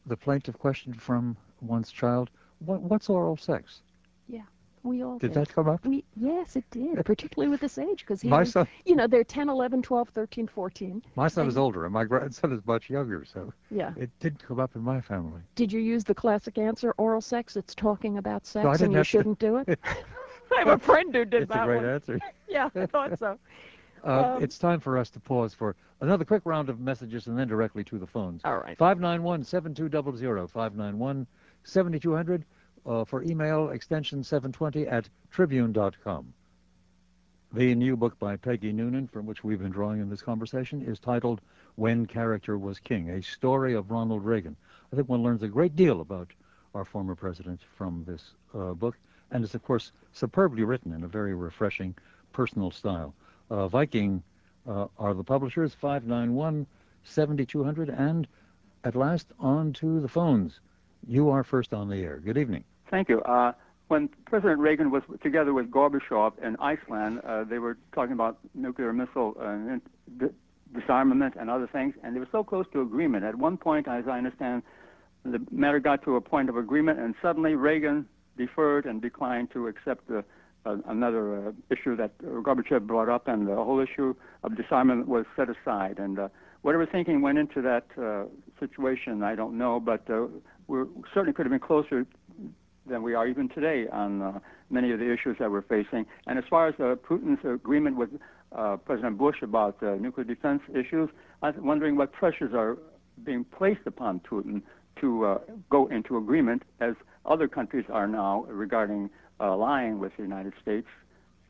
the plaintive question from one's child, what, what's oral sex? Yeah. We all did. did. that come up? We, yes, it did, [laughs] particularly with this age, because my son, you know, they're 10, 11, 12, 13, 14. My son is older, and my grandson is much younger, so yeah, it didn't come up in my family. Did you use the classic answer, oral sex? It's talking about sex, no, and you shouldn't to. do it. [laughs] [laughs] I have a friend who did it's that. It's a great one. answer. yeah, I thought so. Uh, um, it's time for us to pause for another quick round of messages and then directly to the phones. All right. 591 7200, 591 7200 uh, for email extension 720 at tribune.com. The new book by Peggy Noonan, from which we've been drawing in this conversation, is titled When Character Was King, a story of Ronald Reagan. I think one learns a great deal about our former president from this uh, book, and it's, of course, superbly written in a very refreshing, personal style. Uh, Viking uh, are the publishers, 591 7200, and at last on to the phones. You are first on the air. Good evening. Thank you. Uh, when President Reagan was together with Gorbachev in Iceland, uh, they were talking about nuclear missile uh, disarmament and other things, and they were so close to agreement. At one point, as I understand, the matter got to a point of agreement, and suddenly Reagan deferred and declined to accept the, uh, another uh, issue that Gorbachev brought up, and the whole issue of disarmament was set aside. And uh, whatever thinking went into that uh, situation, I don't know, but uh, we certainly could have been closer than we are even today on uh, many of the issues that we're facing. And as far as uh, Putin's agreement with uh, President Bush about nuclear defense issues, I'm wondering what pressures are being placed upon Putin to go into agreement, as other countries are now regarding allying with the United States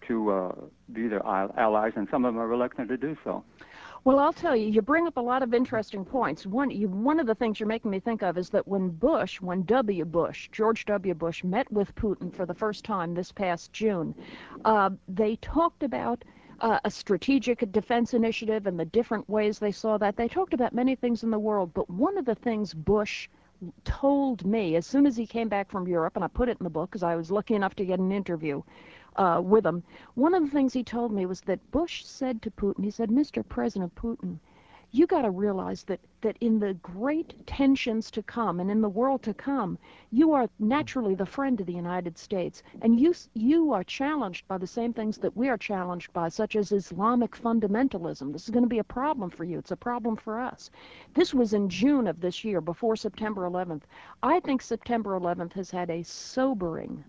to be their allies, and some of them are reluctant to do so. Well, I'll tell you, you bring up a lot of interesting points. One, one of the things you're making me think of is that when Bush, when W. Bush, George W. Bush, met with Putin for the first time this past June, uh, they talked about uh, a strategic defense initiative and the different ways they saw that. They talked about many things in the world, but one of the things Bush told me as soon as he came back from Europe, and I put it in the book because I was lucky enough to get an interview, Uh, with him. One of the things he told me was that Bush said to Putin, he said, Mr. President Putin, you got to realize that, that in the great tensions to come and in the world to come, you are naturally the friend of the United States. And you, you are challenged by the same things that we are challenged by, such as Islamic fundamentalism. This is going to be a problem for you. It's a problem for us. This was in June of this year, before September 11th. I think September 11th has had a sobering,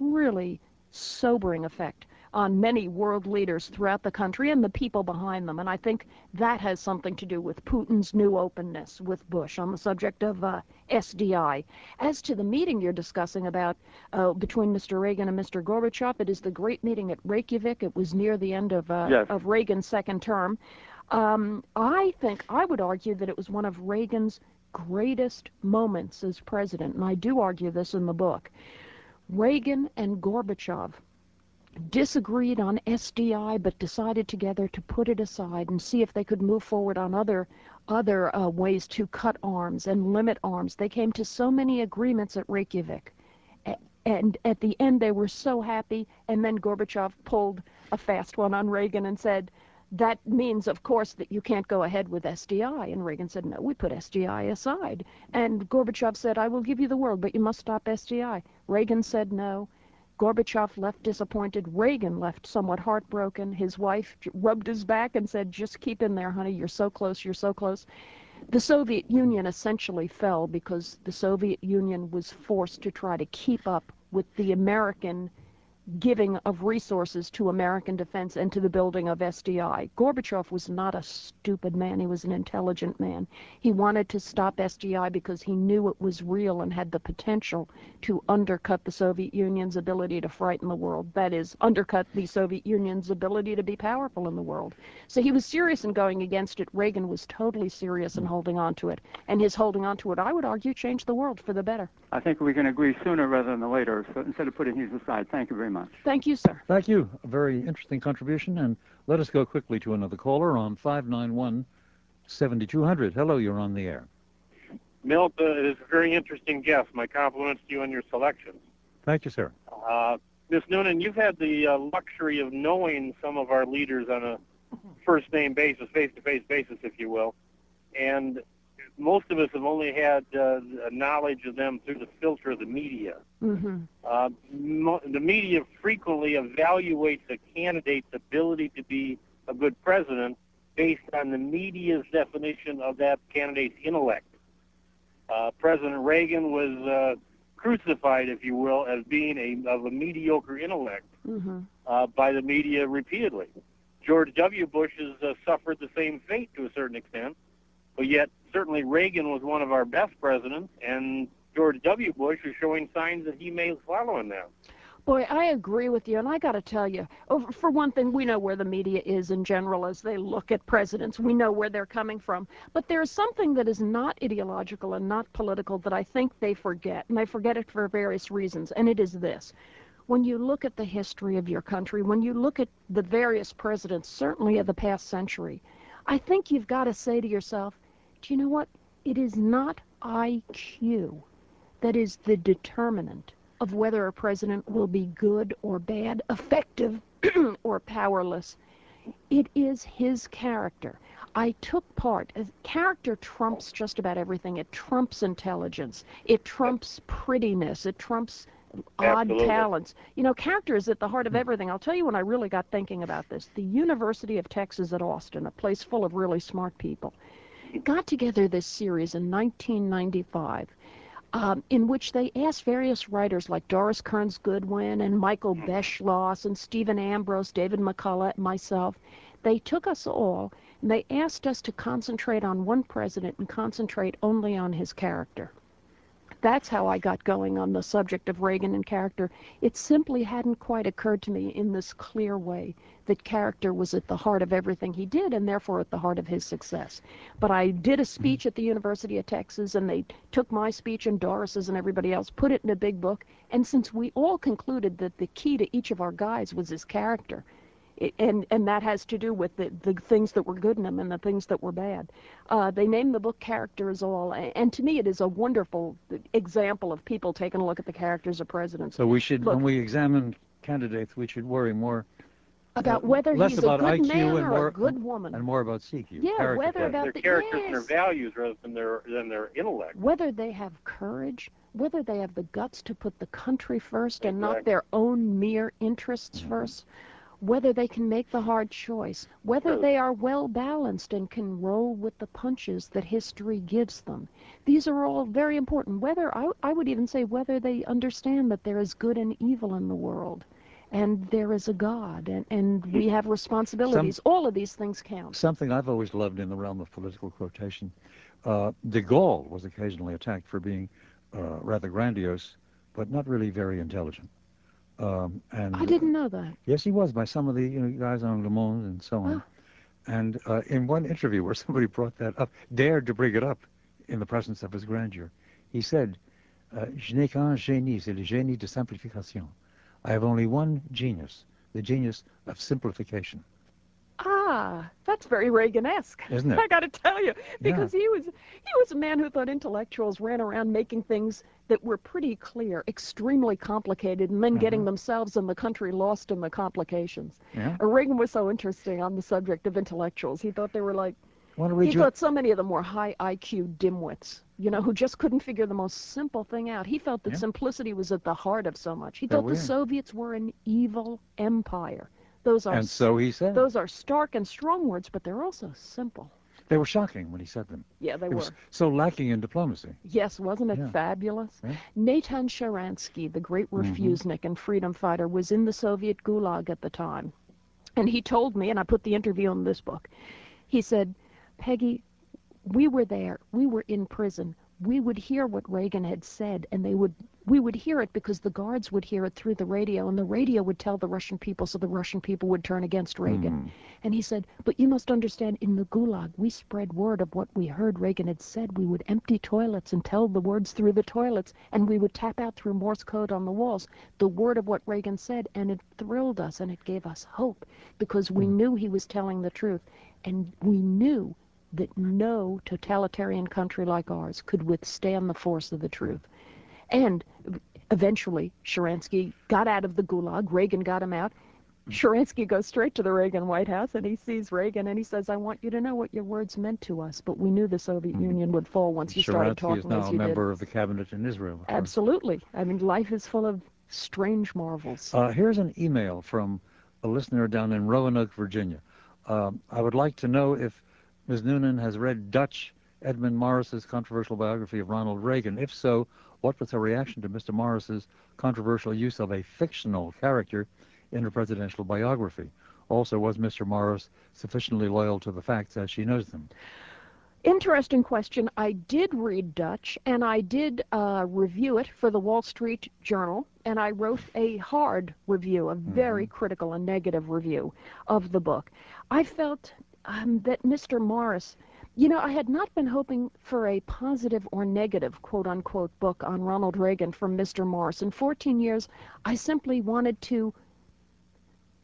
really sobering effect on many world leaders throughout the country and the people behind them. And I think that has something to do with Putin's new openness with Bush on the subject of uh, SDI. As to the meeting you're discussing about uh, between Mr. Reagan and Mr. Gorbachev, it is the great meeting at Reykjavik. It was near the end of, uh, of Reagan's second term. Um, I think I would argue that it was one of Reagan's greatest moments as president, and I do argue this in the book, Reagan and Gorbachev disagreed on SDI but decided together to put it aside and see if they could move forward on other other uh, ways to cut arms and limit arms. They came to so many agreements at Reykjavik. And at the end, they were so happy. And then Gorbachev pulled a fast one on Reagan and said, that means, of course, that you can't go ahead with SDI. And Reagan said, no, we put SDI aside. And Gorbachev said, I will give you the world, but you must stop SDI. Reagan said no. Gorbachev left disappointed. Reagan left somewhat heartbroken. His wife rubbed his back and said, just keep in there, honey. You're so close. You're so close. The Soviet Union essentially fell because the Soviet Union was forced to try to keep up with the American giving of resources to American defense and to the building of SDI. Gorbachev was not a stupid man. He was an intelligent man. He wanted to stop SDI because he knew it was real and had the potential to undercut the Soviet Union's ability to frighten the world. That is, undercut the Soviet Union's ability to be powerful in the world. So he was serious in going against it. Reagan was totally serious in holding on to it. And his holding on to it, I would argue, changed the world for the better. I think we can agree sooner rather than later. So instead of putting these aside, thank you very much much. Thank you, sir. Thank you. A very interesting contribution. And let us go quickly to another caller on 591 7200. Hello, you're on the air. Milt uh, is a very interesting guest. My compliments to you on your selection. Thank you, sir. Uh, Ms. Noonan, you've had the uh, luxury of knowing some of our leaders on a first name basis, face to face basis, if you will. And most of us have only had uh, knowledge of them through the filter of the media. Mm-hmm. Uh, mo- the media frequently evaluates a candidate's ability to be a good president based on the media's definition of that candidate's intellect. Uh, president Reagan was uh, crucified, if you will, as being a, of a mediocre intellect mm-hmm. Uh, by the media repeatedly. George W. Bush has uh, suffered the same fate to a certain extent, but yet certainly Reagan was one of our best presidents, and George W. Bush is showing signs that he may follow in that. Boy, I agree with you, and I got to tell you, for one thing, we know where the media is in general as they look at presidents. We know where they're coming from. But there's something that is not ideological and not political that I think they forget, and they forget it for various reasons, and it is this. When you look at the history of your country, when you look at the various presidents, certainly of the past century, I think you've got to say to yourself, do you know what? It is not IQ that is the determinant of whether a president will be good or bad, effective [clears throat] or powerless. It is his character. I took part. Uh, character trumps just about everything. It trumps intelligence. It trumps prettiness. It trumps odd Absolutely. talents. You know, character is at the heart of everything. I'll tell you when I really got thinking about this. The University of Texas at Austin, a place full of really smart people, got together this series in 1995 um, in which they asked various writers like Doris Kearns Goodwin and Michael Beschloss and Stephen Ambrose, David McCullough, myself. They took us all and they asked us to concentrate on one president and concentrate only on his character. That's how I got going on the subject of Reagan and character. It simply hadn't quite occurred to me in this clear way that character was at the heart of everything he did and therefore at the heart of his success. But I did a mm-hmm. speech at the University of Texas and they took my speech and Doris's and everybody else, put it in a big book, and since we all concluded that the key to each of our guys was his character, and and that has to do with the, the things that were good in him and the things that were bad. Uh, they named the book Characters All, and to me it is a wonderful example of people taking a look at the characters of presidents. So we should, look, when we examine candidates, we should worry more about uh, whether less he's about a good IQ man and or more, a good woman, and more about CQ. Yeah, character whether about their the, characters yes. and their values rather than their than their intellect. Whether they have courage, whether they have the guts to put the country first exactly. and not their own mere interests mm-hmm. first whether they can make the hard choice, whether they are well balanced and can roll with the punches that history gives them. These are all very important. Whether I, I would even say whether they understand that there is good and evil in the world and there is a God and, and we have responsibilities. All of these things count. Something I've always loved in the realm of political quotation. Uh, de Gaulle was occasionally attacked for being uh, rather grandiose, but not really very intelligent. Um, and I didn't know that. Yes, he was by some of the you know, guys on Le Monde and so on. And uh, in one interview where [laughs] somebody brought that up, dared to bring it up in the presence of his grandeur. He said, uh, Je n'ai qu'un génie, c'est le génie de simplification. I have only one genius, the genius of simplification. Ah, that's very Reagan-esque, isn't it? I got to tell you, because he was he was a man who thought intellectuals ran around making things that were pretty clear, extremely complicated, and then mm-hmm. getting themselves and the country lost in the complications. Reagan was so interesting on the subject of intellectuals. He thought they were like he thought so many of them were high IQ dimwits, you know, who just couldn't figure the most simple thing out. He felt that simplicity was at the heart of so much. He thought the Soviets were an evil empire. Those are and so he said. Those are stark and strong words, but they're also simple. They were shocking when he said them. Yeah, they it were. Was so lacking in diplomacy. Yes, wasn't it fabulous? Natan Sharansky, the great refusenik mm-hmm. and freedom fighter, was in the Soviet Gulag at the time. And he told me, and I put the interview in this book, he said, Peggy, we were there. We were in prison. We would hear what Reagan had said, and they would we would hear it because the guards would hear it through the radio, and the radio would tell the Russian people, so the Russian people would turn against Reagan. Mm. And he said, but you must understand, in the Gulag, we spread word of what we heard Reagan had said. We would empty toilets and tell the words through the toilets, and we would tap out through Morse code on the walls the word of what Reagan said, and it thrilled us, and it gave us hope, because we Mm. knew he was telling the truth, and we knew that no totalitarian country like ours could withstand the force of the truth. And eventually, Sharansky got out of the gulag. Reagan got him out. Sharansky goes straight to the Reagan White House and he sees Reagan and he says, I want you to know what your words meant to us, but we knew the Soviet Mm. Union would fall once you Sharansky started talking is now as a member did. of the cabinet in Israel. Absolutely. I mean, life is full of strange marvels. Uh, here's an email from a listener down in Roanoke, Virginia. Um, I would like to know if Ms. Noonan has read Dutch Edmund Morris's controversial biography of Ronald Reagan. If so, what was her reaction to Mr. Morris's controversial use of a fictional character in her presidential biography? Also, was Mr. Morris sufficiently loyal to the facts as she knows them? Interesting question. I did read Dutch, and I did uh, review it for the Wall Street Journal, and I wrote a hard review, a very Mhm. critical and negative review of the book. I felt um, that Mr. Morris, you know, I had not been hoping for a positive or negative, quote unquote, book on Ronald Reagan from Mr. Morris. In 14 years, I simply wanted to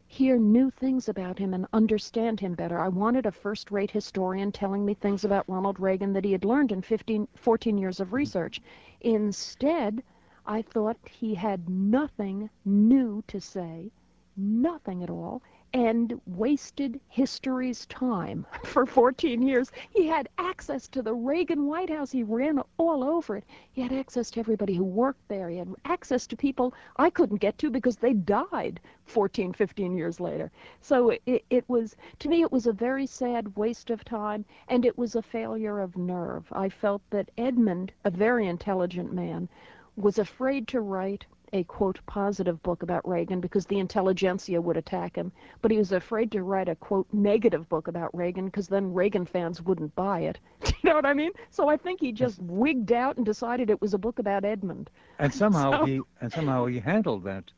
hear new things about him and understand him better. I wanted a first-rate historian telling me things about Ronald Reagan that he had learned in 15, 14 years of research. Instead, I thought he had nothing new to say, nothing at all, and wasted history's time [laughs] for 14 years. He had access to the Reagan White House. He ran all over it. He had access to everybody who worked there. He had access to people I couldn't get to because they died 14, 15 years later. So it, it was, to me, it was a very sad waste of time, and it was a failure of nerve. I felt that Edmund, a very intelligent man, was afraid to write a quote positive book about Reagan because the intelligentsia would attack him, but he was afraid to write a quote negative book about Reagan because then Reagan fans wouldn't buy it. [laughs] You know what I mean? So I think he just wigged out and decided it was a book about Edmund. And somehow [laughs] So- he and somehow he handled that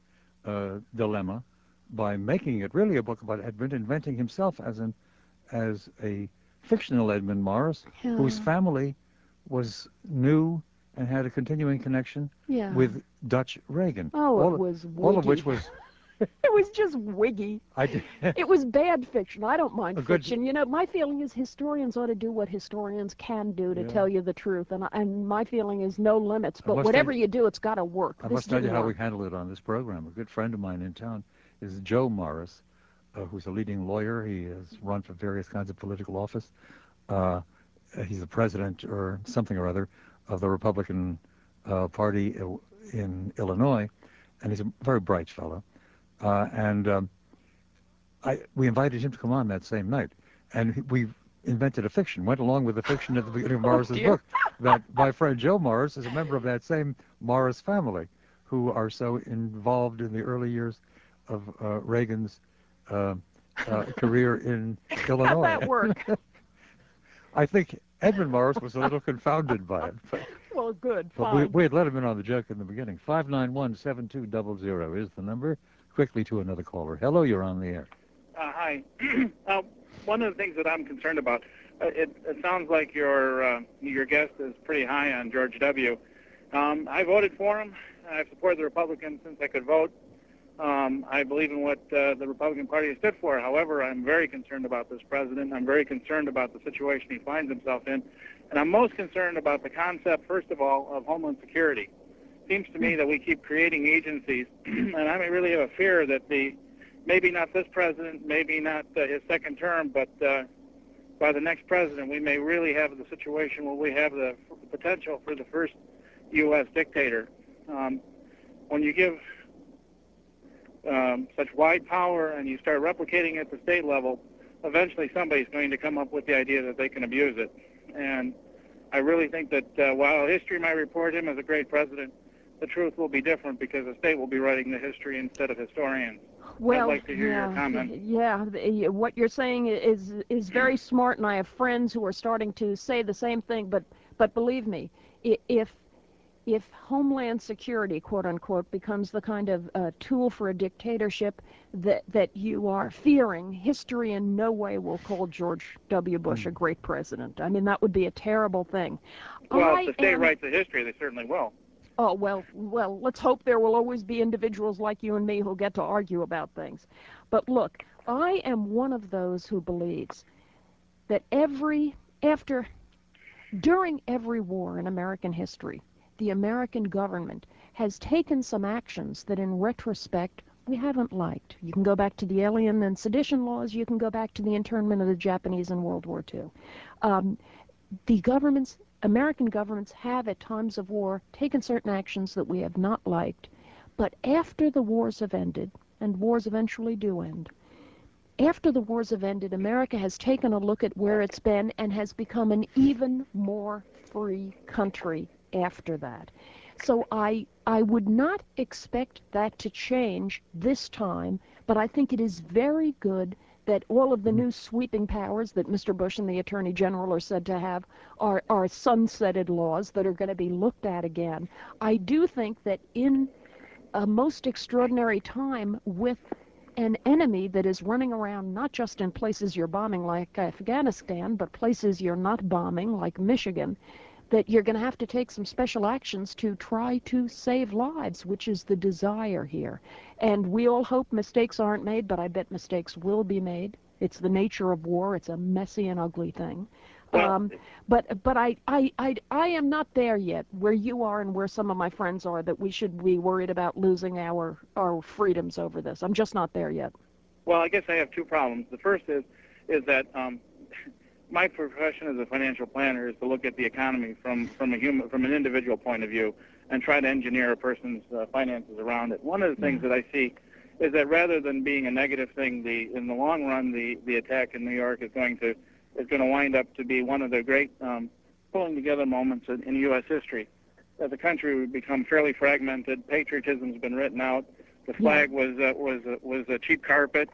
uh, dilemma by making it really a book about Edmund, inventing himself as an as a fictional Edmund Morris, whose family was new and had a continuing connection Yeah. with Dutch Reagan. oh, all it of, was all of which was [laughs] it was just wiggy. I did. [laughs] It was bad fiction. I don't mind A good- fiction. You know, my feeling is historians ought to do what historians can do to Yeah. tell you the truth, and I, and my feeling is no limits. But whatever you do, it's got to work. I This must tell you didn't how we handle it on this program. A good friend of mine in town is Joe Morris, uh, who's a leading lawyer. He has run for various kinds of political office. Uh, he's the president or something or other of the Republican uh, Party in Illinois, and he's a very bright fellow. Uh, and um, I, we invited him to come on that same night, and we invented a fiction, went along with the fiction at the beginning of [laughs] Oh, Morris's dear. book, that my friend Joe Morris is a member of that same Morris family, who are so involved in the early years of uh, Reagan's uh, uh, career in [laughs] Illinois. How'd that work? [laughs] I think Edmund Morris was a little confounded by it, but, [laughs] well, good. but we, Fine. we had let him in on the joke in the beginning. 591-7200 is the number. Quickly to another caller. Hello, you're on the air. Uh, hi. [clears throat] uh, one of the things that I'm concerned about it, it sounds like your uh, your guest is pretty high on George W. Um, I voted for him. I've supported the Republicans since I could vote. Um, I believe in what uh, the Republican Party has stood for. However, I'm very concerned about this president. I'm very concerned about the situation he finds himself in. And I'm most concerned about the concept, first of all, of Homeland Security. It seems to me that we keep creating agencies, [clears throat] and I really have a fear that the maybe not this president, maybe not uh, his second term, but uh, by the next president, we may really have the situation where we have the potential for the first U.S. dictator. Um, when you give um, such wide power and you start replicating at the state level, eventually somebody's going to come up with the idea that they can abuse it. And I really think that uh, while history might report him as a great president, the truth will be different because the state will be writing the history instead of historians. Well, I'd like to hear yeah, your comment. Yeah, what you're saying is is very smart, and I have friends who are starting to say the same thing. But but believe me, if if Homeland Security, quote unquote, becomes the kind of uh, tool for a dictatorship that that you are fearing, history in no way will call George W. Bush a great president. I mean, that would be a terrible thing. Well, if the state am, writes the history, they certainly will. Oh well, well, let's hope there will always be individuals like you and me who'll get to argue about things. But look, I am one of those who believes that every after during every war in American history, the American government has taken some actions that in retrospect we haven't liked. You can go back to the alien and sedition laws, you can go back to the internment of the Japanese in World War II. Um, the governments American governments have, at times of war, taken certain actions that we have not liked. But after the wars have ended, and wars eventually do end, after the wars have ended, America has taken a look at where it's been and has become an even more free country after that. So I I would not expect that to change this time, but I think it is very good that all of the mm-hmm. new sweeping powers that Mr. Bush and the Attorney General are said to have are, are sunsetted laws that are going to be looked at again. I do think that in a most extraordinary time with an enemy that is running around not just in places you're bombing like Afghanistan, but places you're not bombing like Michigan, that you're going to have to take some special actions to try to save lives, which is the desire here. And we all hope mistakes aren't made, but I bet mistakes will be made. It's the nature of war. It's a messy and ugly thing. Um, but but I, I, I, I am not there yet where you are and where some of my friends are that we should be worried about losing our, our freedoms over this. I'm just not there yet. Well, I guess I have two problems. The first is is that um, my profession as a financial planner is to look at the economy from from a human from an individual point of view and try to engineer a person's uh, finances around it. One of the things that I see is that rather than being a negative thing, the in the long run, the the attack in New York is going to is going to wind up to be one of the great um, pulling together moments in, in U.S. history. As a country, we've become fairly fragmented. Patriotism's been written out. The flag was uh, was uh, was a cheap carpet.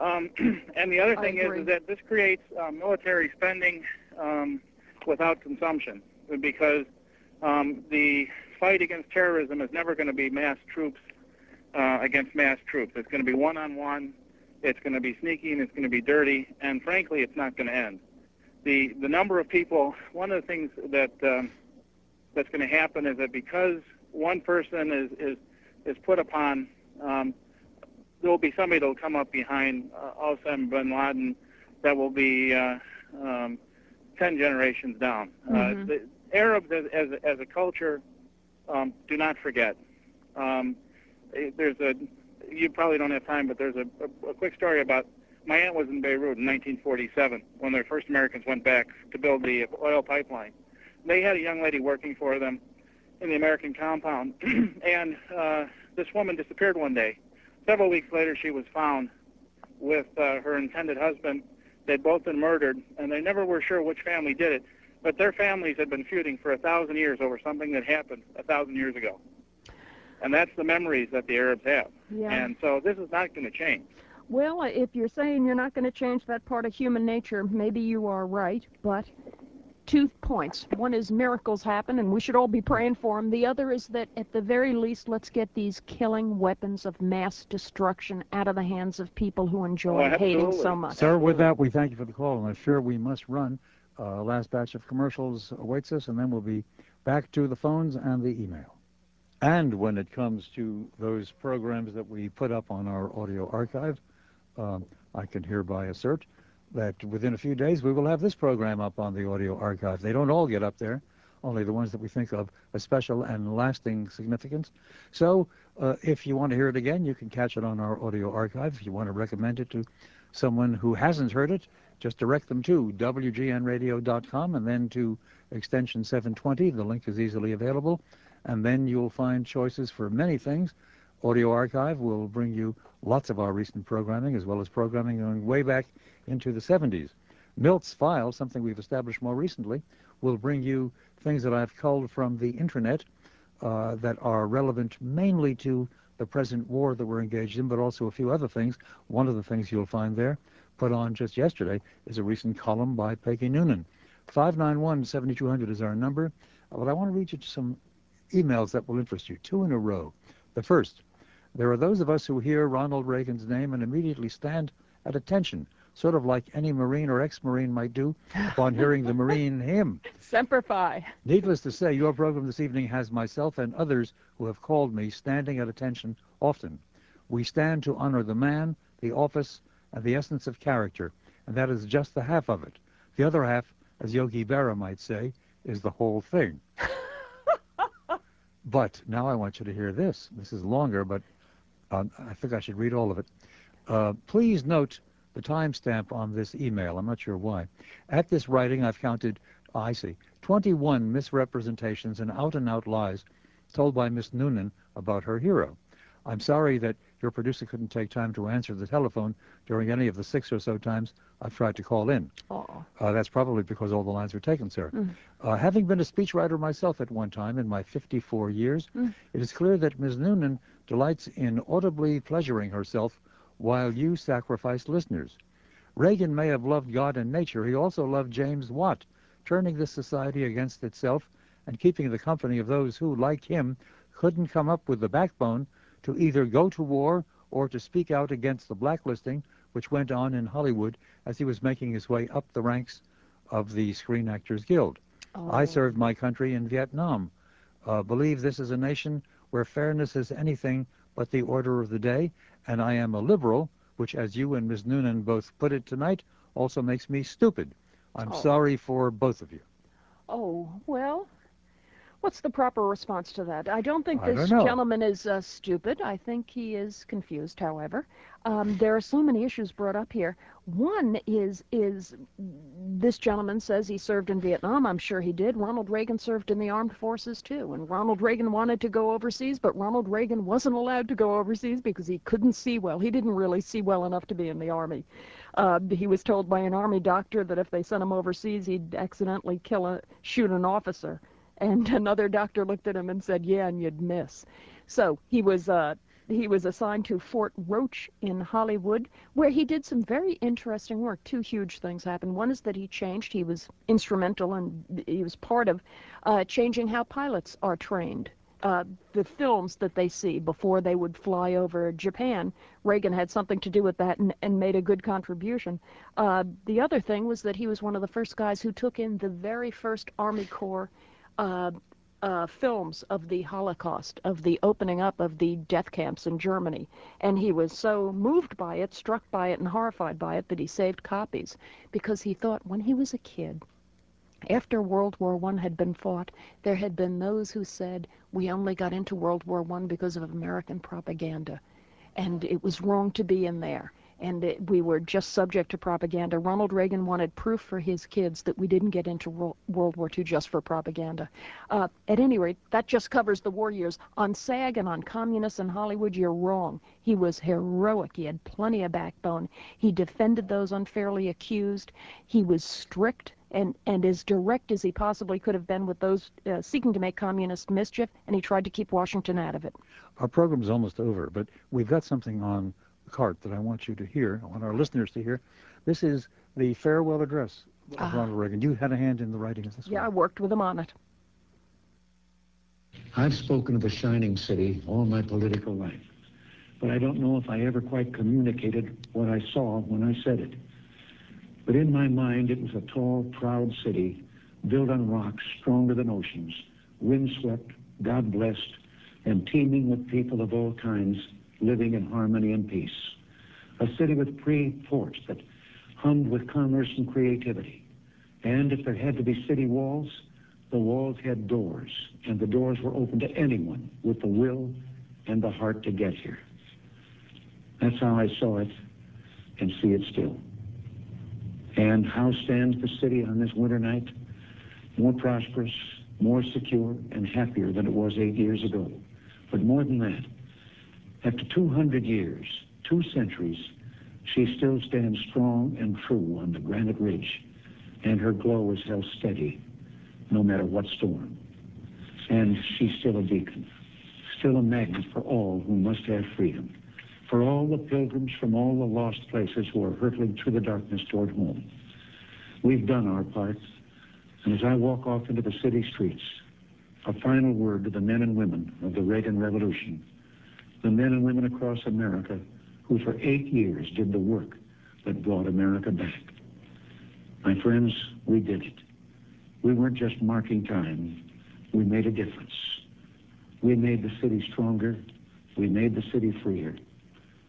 Um, [clears throat] and the other thing is, is that this creates uh, military spending um, without consumption because um, the fight against terrorism is never going to be mass troops uh, against mass troops. It's going to be one-on-one. It's going to be sneaky and it's going to be dirty, and frankly, it's not going to end. The the number of people. One of the things that um, that's going to happen is that because one person is is is put upon, um, there will be somebody that will come up behind uh, Osama bin Laden that will be uh, um, ten generations down. Mhm. Uh, the Arabs as as, a- as a culture um, do not forget. Um, eh, there's a you probably don't have time, but there's a, a, a quick story about my aunt was in Beirut in 1947 when the first Americans went back to build the oil pipeline. They had a young lady working for them in the American compound, [clears throat] and uh, this woman disappeared one day. Several weeks later, she was found with uh, her intended husband. They'd both been murdered, and they never were sure which family did it. But their families had been feuding for a thousand years over something that happened a thousand years ago. And that's the memories that the Arabs have. Yeah. And so this is not going to change. Well, if you're saying you're not going to change that part of human nature, maybe you are right. But two points. One is miracles happen, and we should all be praying for them. The other is that, at the very least, let's get these killing weapons of mass destruction out of the hands of people who enjoy Oh, hating so much. Sir, with that, we thank you for the call, and I'm sure we must run. Uh, last batch of commercials awaits us, and then we'll be back to the phones and the email. And when it comes to those programs that we put up on our audio archive, um, I can hereby assert that within a few days we will have this program up on the audio archive. They don't all get up there, only the ones that we think of as special and lasting significance. So uh, if you want to hear it again, you can catch it on our audio archive. If you want to recommend it to someone who hasn't heard it, just direct them to wgnradio.com and then to extension 720. The link is easily available. And then you'll find choices for many things. Audio Archive will bring you lots of our recent programming, as well as programming going way back into the 70s. Milt's File, something we've established more recently, will bring you things that I've culled from the internet uh, that are relevant mainly to the present war that we're engaged in, but also a few other things. One of the things you'll find there, put on just yesterday, is a recent column by Peggy Noonan. 591-7200 is our number. But I want to read you some emails that will interest you, two in a row. The first, there are those of us who hear Ronald Reagan's name and immediately stand at attention, sort of like any Marine or ex-Marine might do upon hearing the Marine [laughs] hymn. Semper Fi. Needless to say, your program this evening has myself and others who have called me standing at attention often. We stand to honor the man, the office, and the essence of character, and that is just the half of it. The other half, as Yogi Berra might say, is the whole thing. [laughs] but now I want you to hear this. This is longer, but I think I should read all of it. Uh, please note the timestamp on this email. I'm not sure why. At this writing, I've counted, oh, I see, 21 misrepresentations and out-and-out lies told by Miss Noonan about her hero. I'm sorry that your producer couldn't take time to answer the telephone during any of the six or so times I've tried to call in. Oh. Uh, that's probably because all the lines were taken, sir. Mm. Uh, having been a speechwriter myself at one time in my 54 years, Mm. it is clear that Ms. Noonan delights in audibly pleasuring herself while you sacrifice listeners. Reagan may have loved God and nature. He also loved James Watt, turning this society against itself and keeping the company of those who, like him, couldn't come up with the backbone to either go to war or to speak out against the blacklisting which went on in Hollywood as he was making his way up the ranks of the Screen Actors Guild. Oh. I served my country in Vietnam. Uh, believe this is a nation where fairness is anything but the order of the day, and I am a liberal, which, as you and Ms. Noonan both put it tonight, also makes me stupid. I'm Oh. sorry for both of you. Oh, well, what's the proper response to that? I don't think I this don't gentleman is uh, stupid. I think he is confused, however. Um, there are so many issues brought up here. One is is this gentleman says he served in Vietnam. I'm sure he did. Ronald Reagan served in the armed forces too, and Ronald Reagan wanted to go overseas, but Ronald Reagan wasn't allowed to go overseas because he couldn't see well. He didn't really see well enough to be in the army. Uh, he was told by an army doctor that if they sent him overseas, he'd accidentally kill a shoot an officer. And [laughs] another doctor looked at him and said, "Yeah, and you'd miss." So he was uh, he was assigned to Fort Roach in Hollywood, where he did some very interesting work. Two huge things happened. One is that he changed. He was instrumental and he was part of uh, changing how pilots are trained. Uh, the films that they see before they would fly over Japan, Reagan had something to do with that and, and made a good contribution. Uh, the other thing was that he was one of the first guys who took in the very first Army Corps uh, uh, films of the Holocaust, of the opening up of the death camps in Germany. And he was so moved by it, struck by it, and horrified by it that he saved copies because he thought when he was a kid, after World War One had been fought, there had been those who said we only got into World War One because of American propaganda, and it was wrong to be in there. And we were just subject to propaganda. Ronald Reagan wanted proof for his kids that we didn't get into Ro- World War II just for propaganda. Uh, at any rate, that just covers the war years. On SAG and on communists in Hollywood, you're wrong. He was heroic. He had plenty of backbone. He defended those unfairly accused. He was strict and, and as direct as he possibly could have been with those uh, seeking to make communist mischief, and he tried to keep Washington out of it. Our program's almost over, but we've got something on the cart that I want you to hear, I want our listeners to hear. This is the farewell address of ah. Ronald Reagan. You had a hand in the writing of this Yeah, I worked with him on it. I've spoken of the shining city all my political life, but I don't know if I ever quite communicated what I saw when I said it. But in my mind, it was a tall, proud city built on rocks stronger than oceans, windswept, God blessed, and teeming with people of all kinds living in harmony and peace. A city with free ports that hummed with commerce and creativity. And if there had to be city walls, the walls had doors, and the doors were open to anyone with the will and the heart to get here. That's how I saw it and see it still. And how stands the city on this winter night? More prosperous, more secure, and happier than it was eight years ago. But more than that, after 200 years, two centuries, she still stands strong and true on the granite ridge, and her glow is held steady no matter what storm. And she's still a beacon, still a magnet for all who must have freedom, for all the pilgrims from all the lost places who are hurtling through the darkness toward home. We've done our part, and as I walk off into the city streets, a final word to the men and women of the Reagan Revolution, the men and women across America who for eight years did the work that brought America back. My friends, we did it. We weren't just marking time. We made a difference. We made the city stronger. We made the city freer.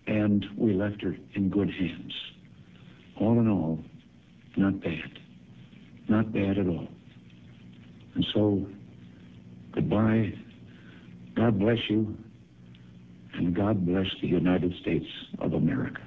And we left her in good hands. All in all, not bad. Not bad at all. And so, goodbye. God bless you. And God bless the United States of America.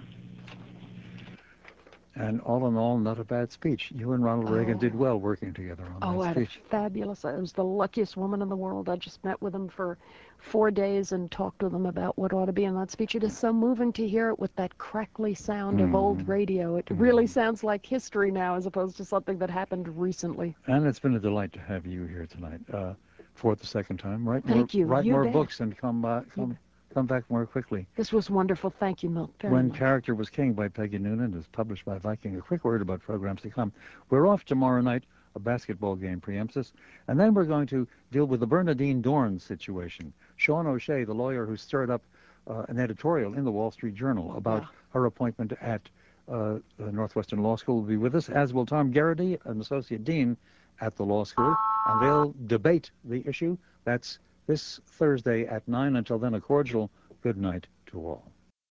And all in all, not a bad speech. You and Ronald Reagan Oh. did well working together on Oh, I that had a fabulous. I was the luckiest woman in the world. I just met with him for four days and talked with him about what ought to be in that speech. It is so moving to hear it with that crackly sound of old Mhm. radio. It really sounds like history now, as opposed to something that happened recently. And it's been a delight to have you here tonight uh, for the second time. Write more, you. write You more bet. books and come back, You come, come back more quickly. This was wonderful. Thank you, Milt, when much. Character Was King by Peggy Noonan is published by Viking. A quick word about programs to come. We're off tomorrow night. A basketball game preempts us. And then we're going to deal with the Bernardine Dohrn situation. Sean O'Shea, the lawyer who stirred up uh, an editorial in the Wall Street Journal about Yeah. her appointment at uh, Northwestern Law School, will be with us, as will Tom Garrity, an associate dean at the law school. And they'll debate the issue. That's this Thursday at 9. Until then, a cordial good night to all.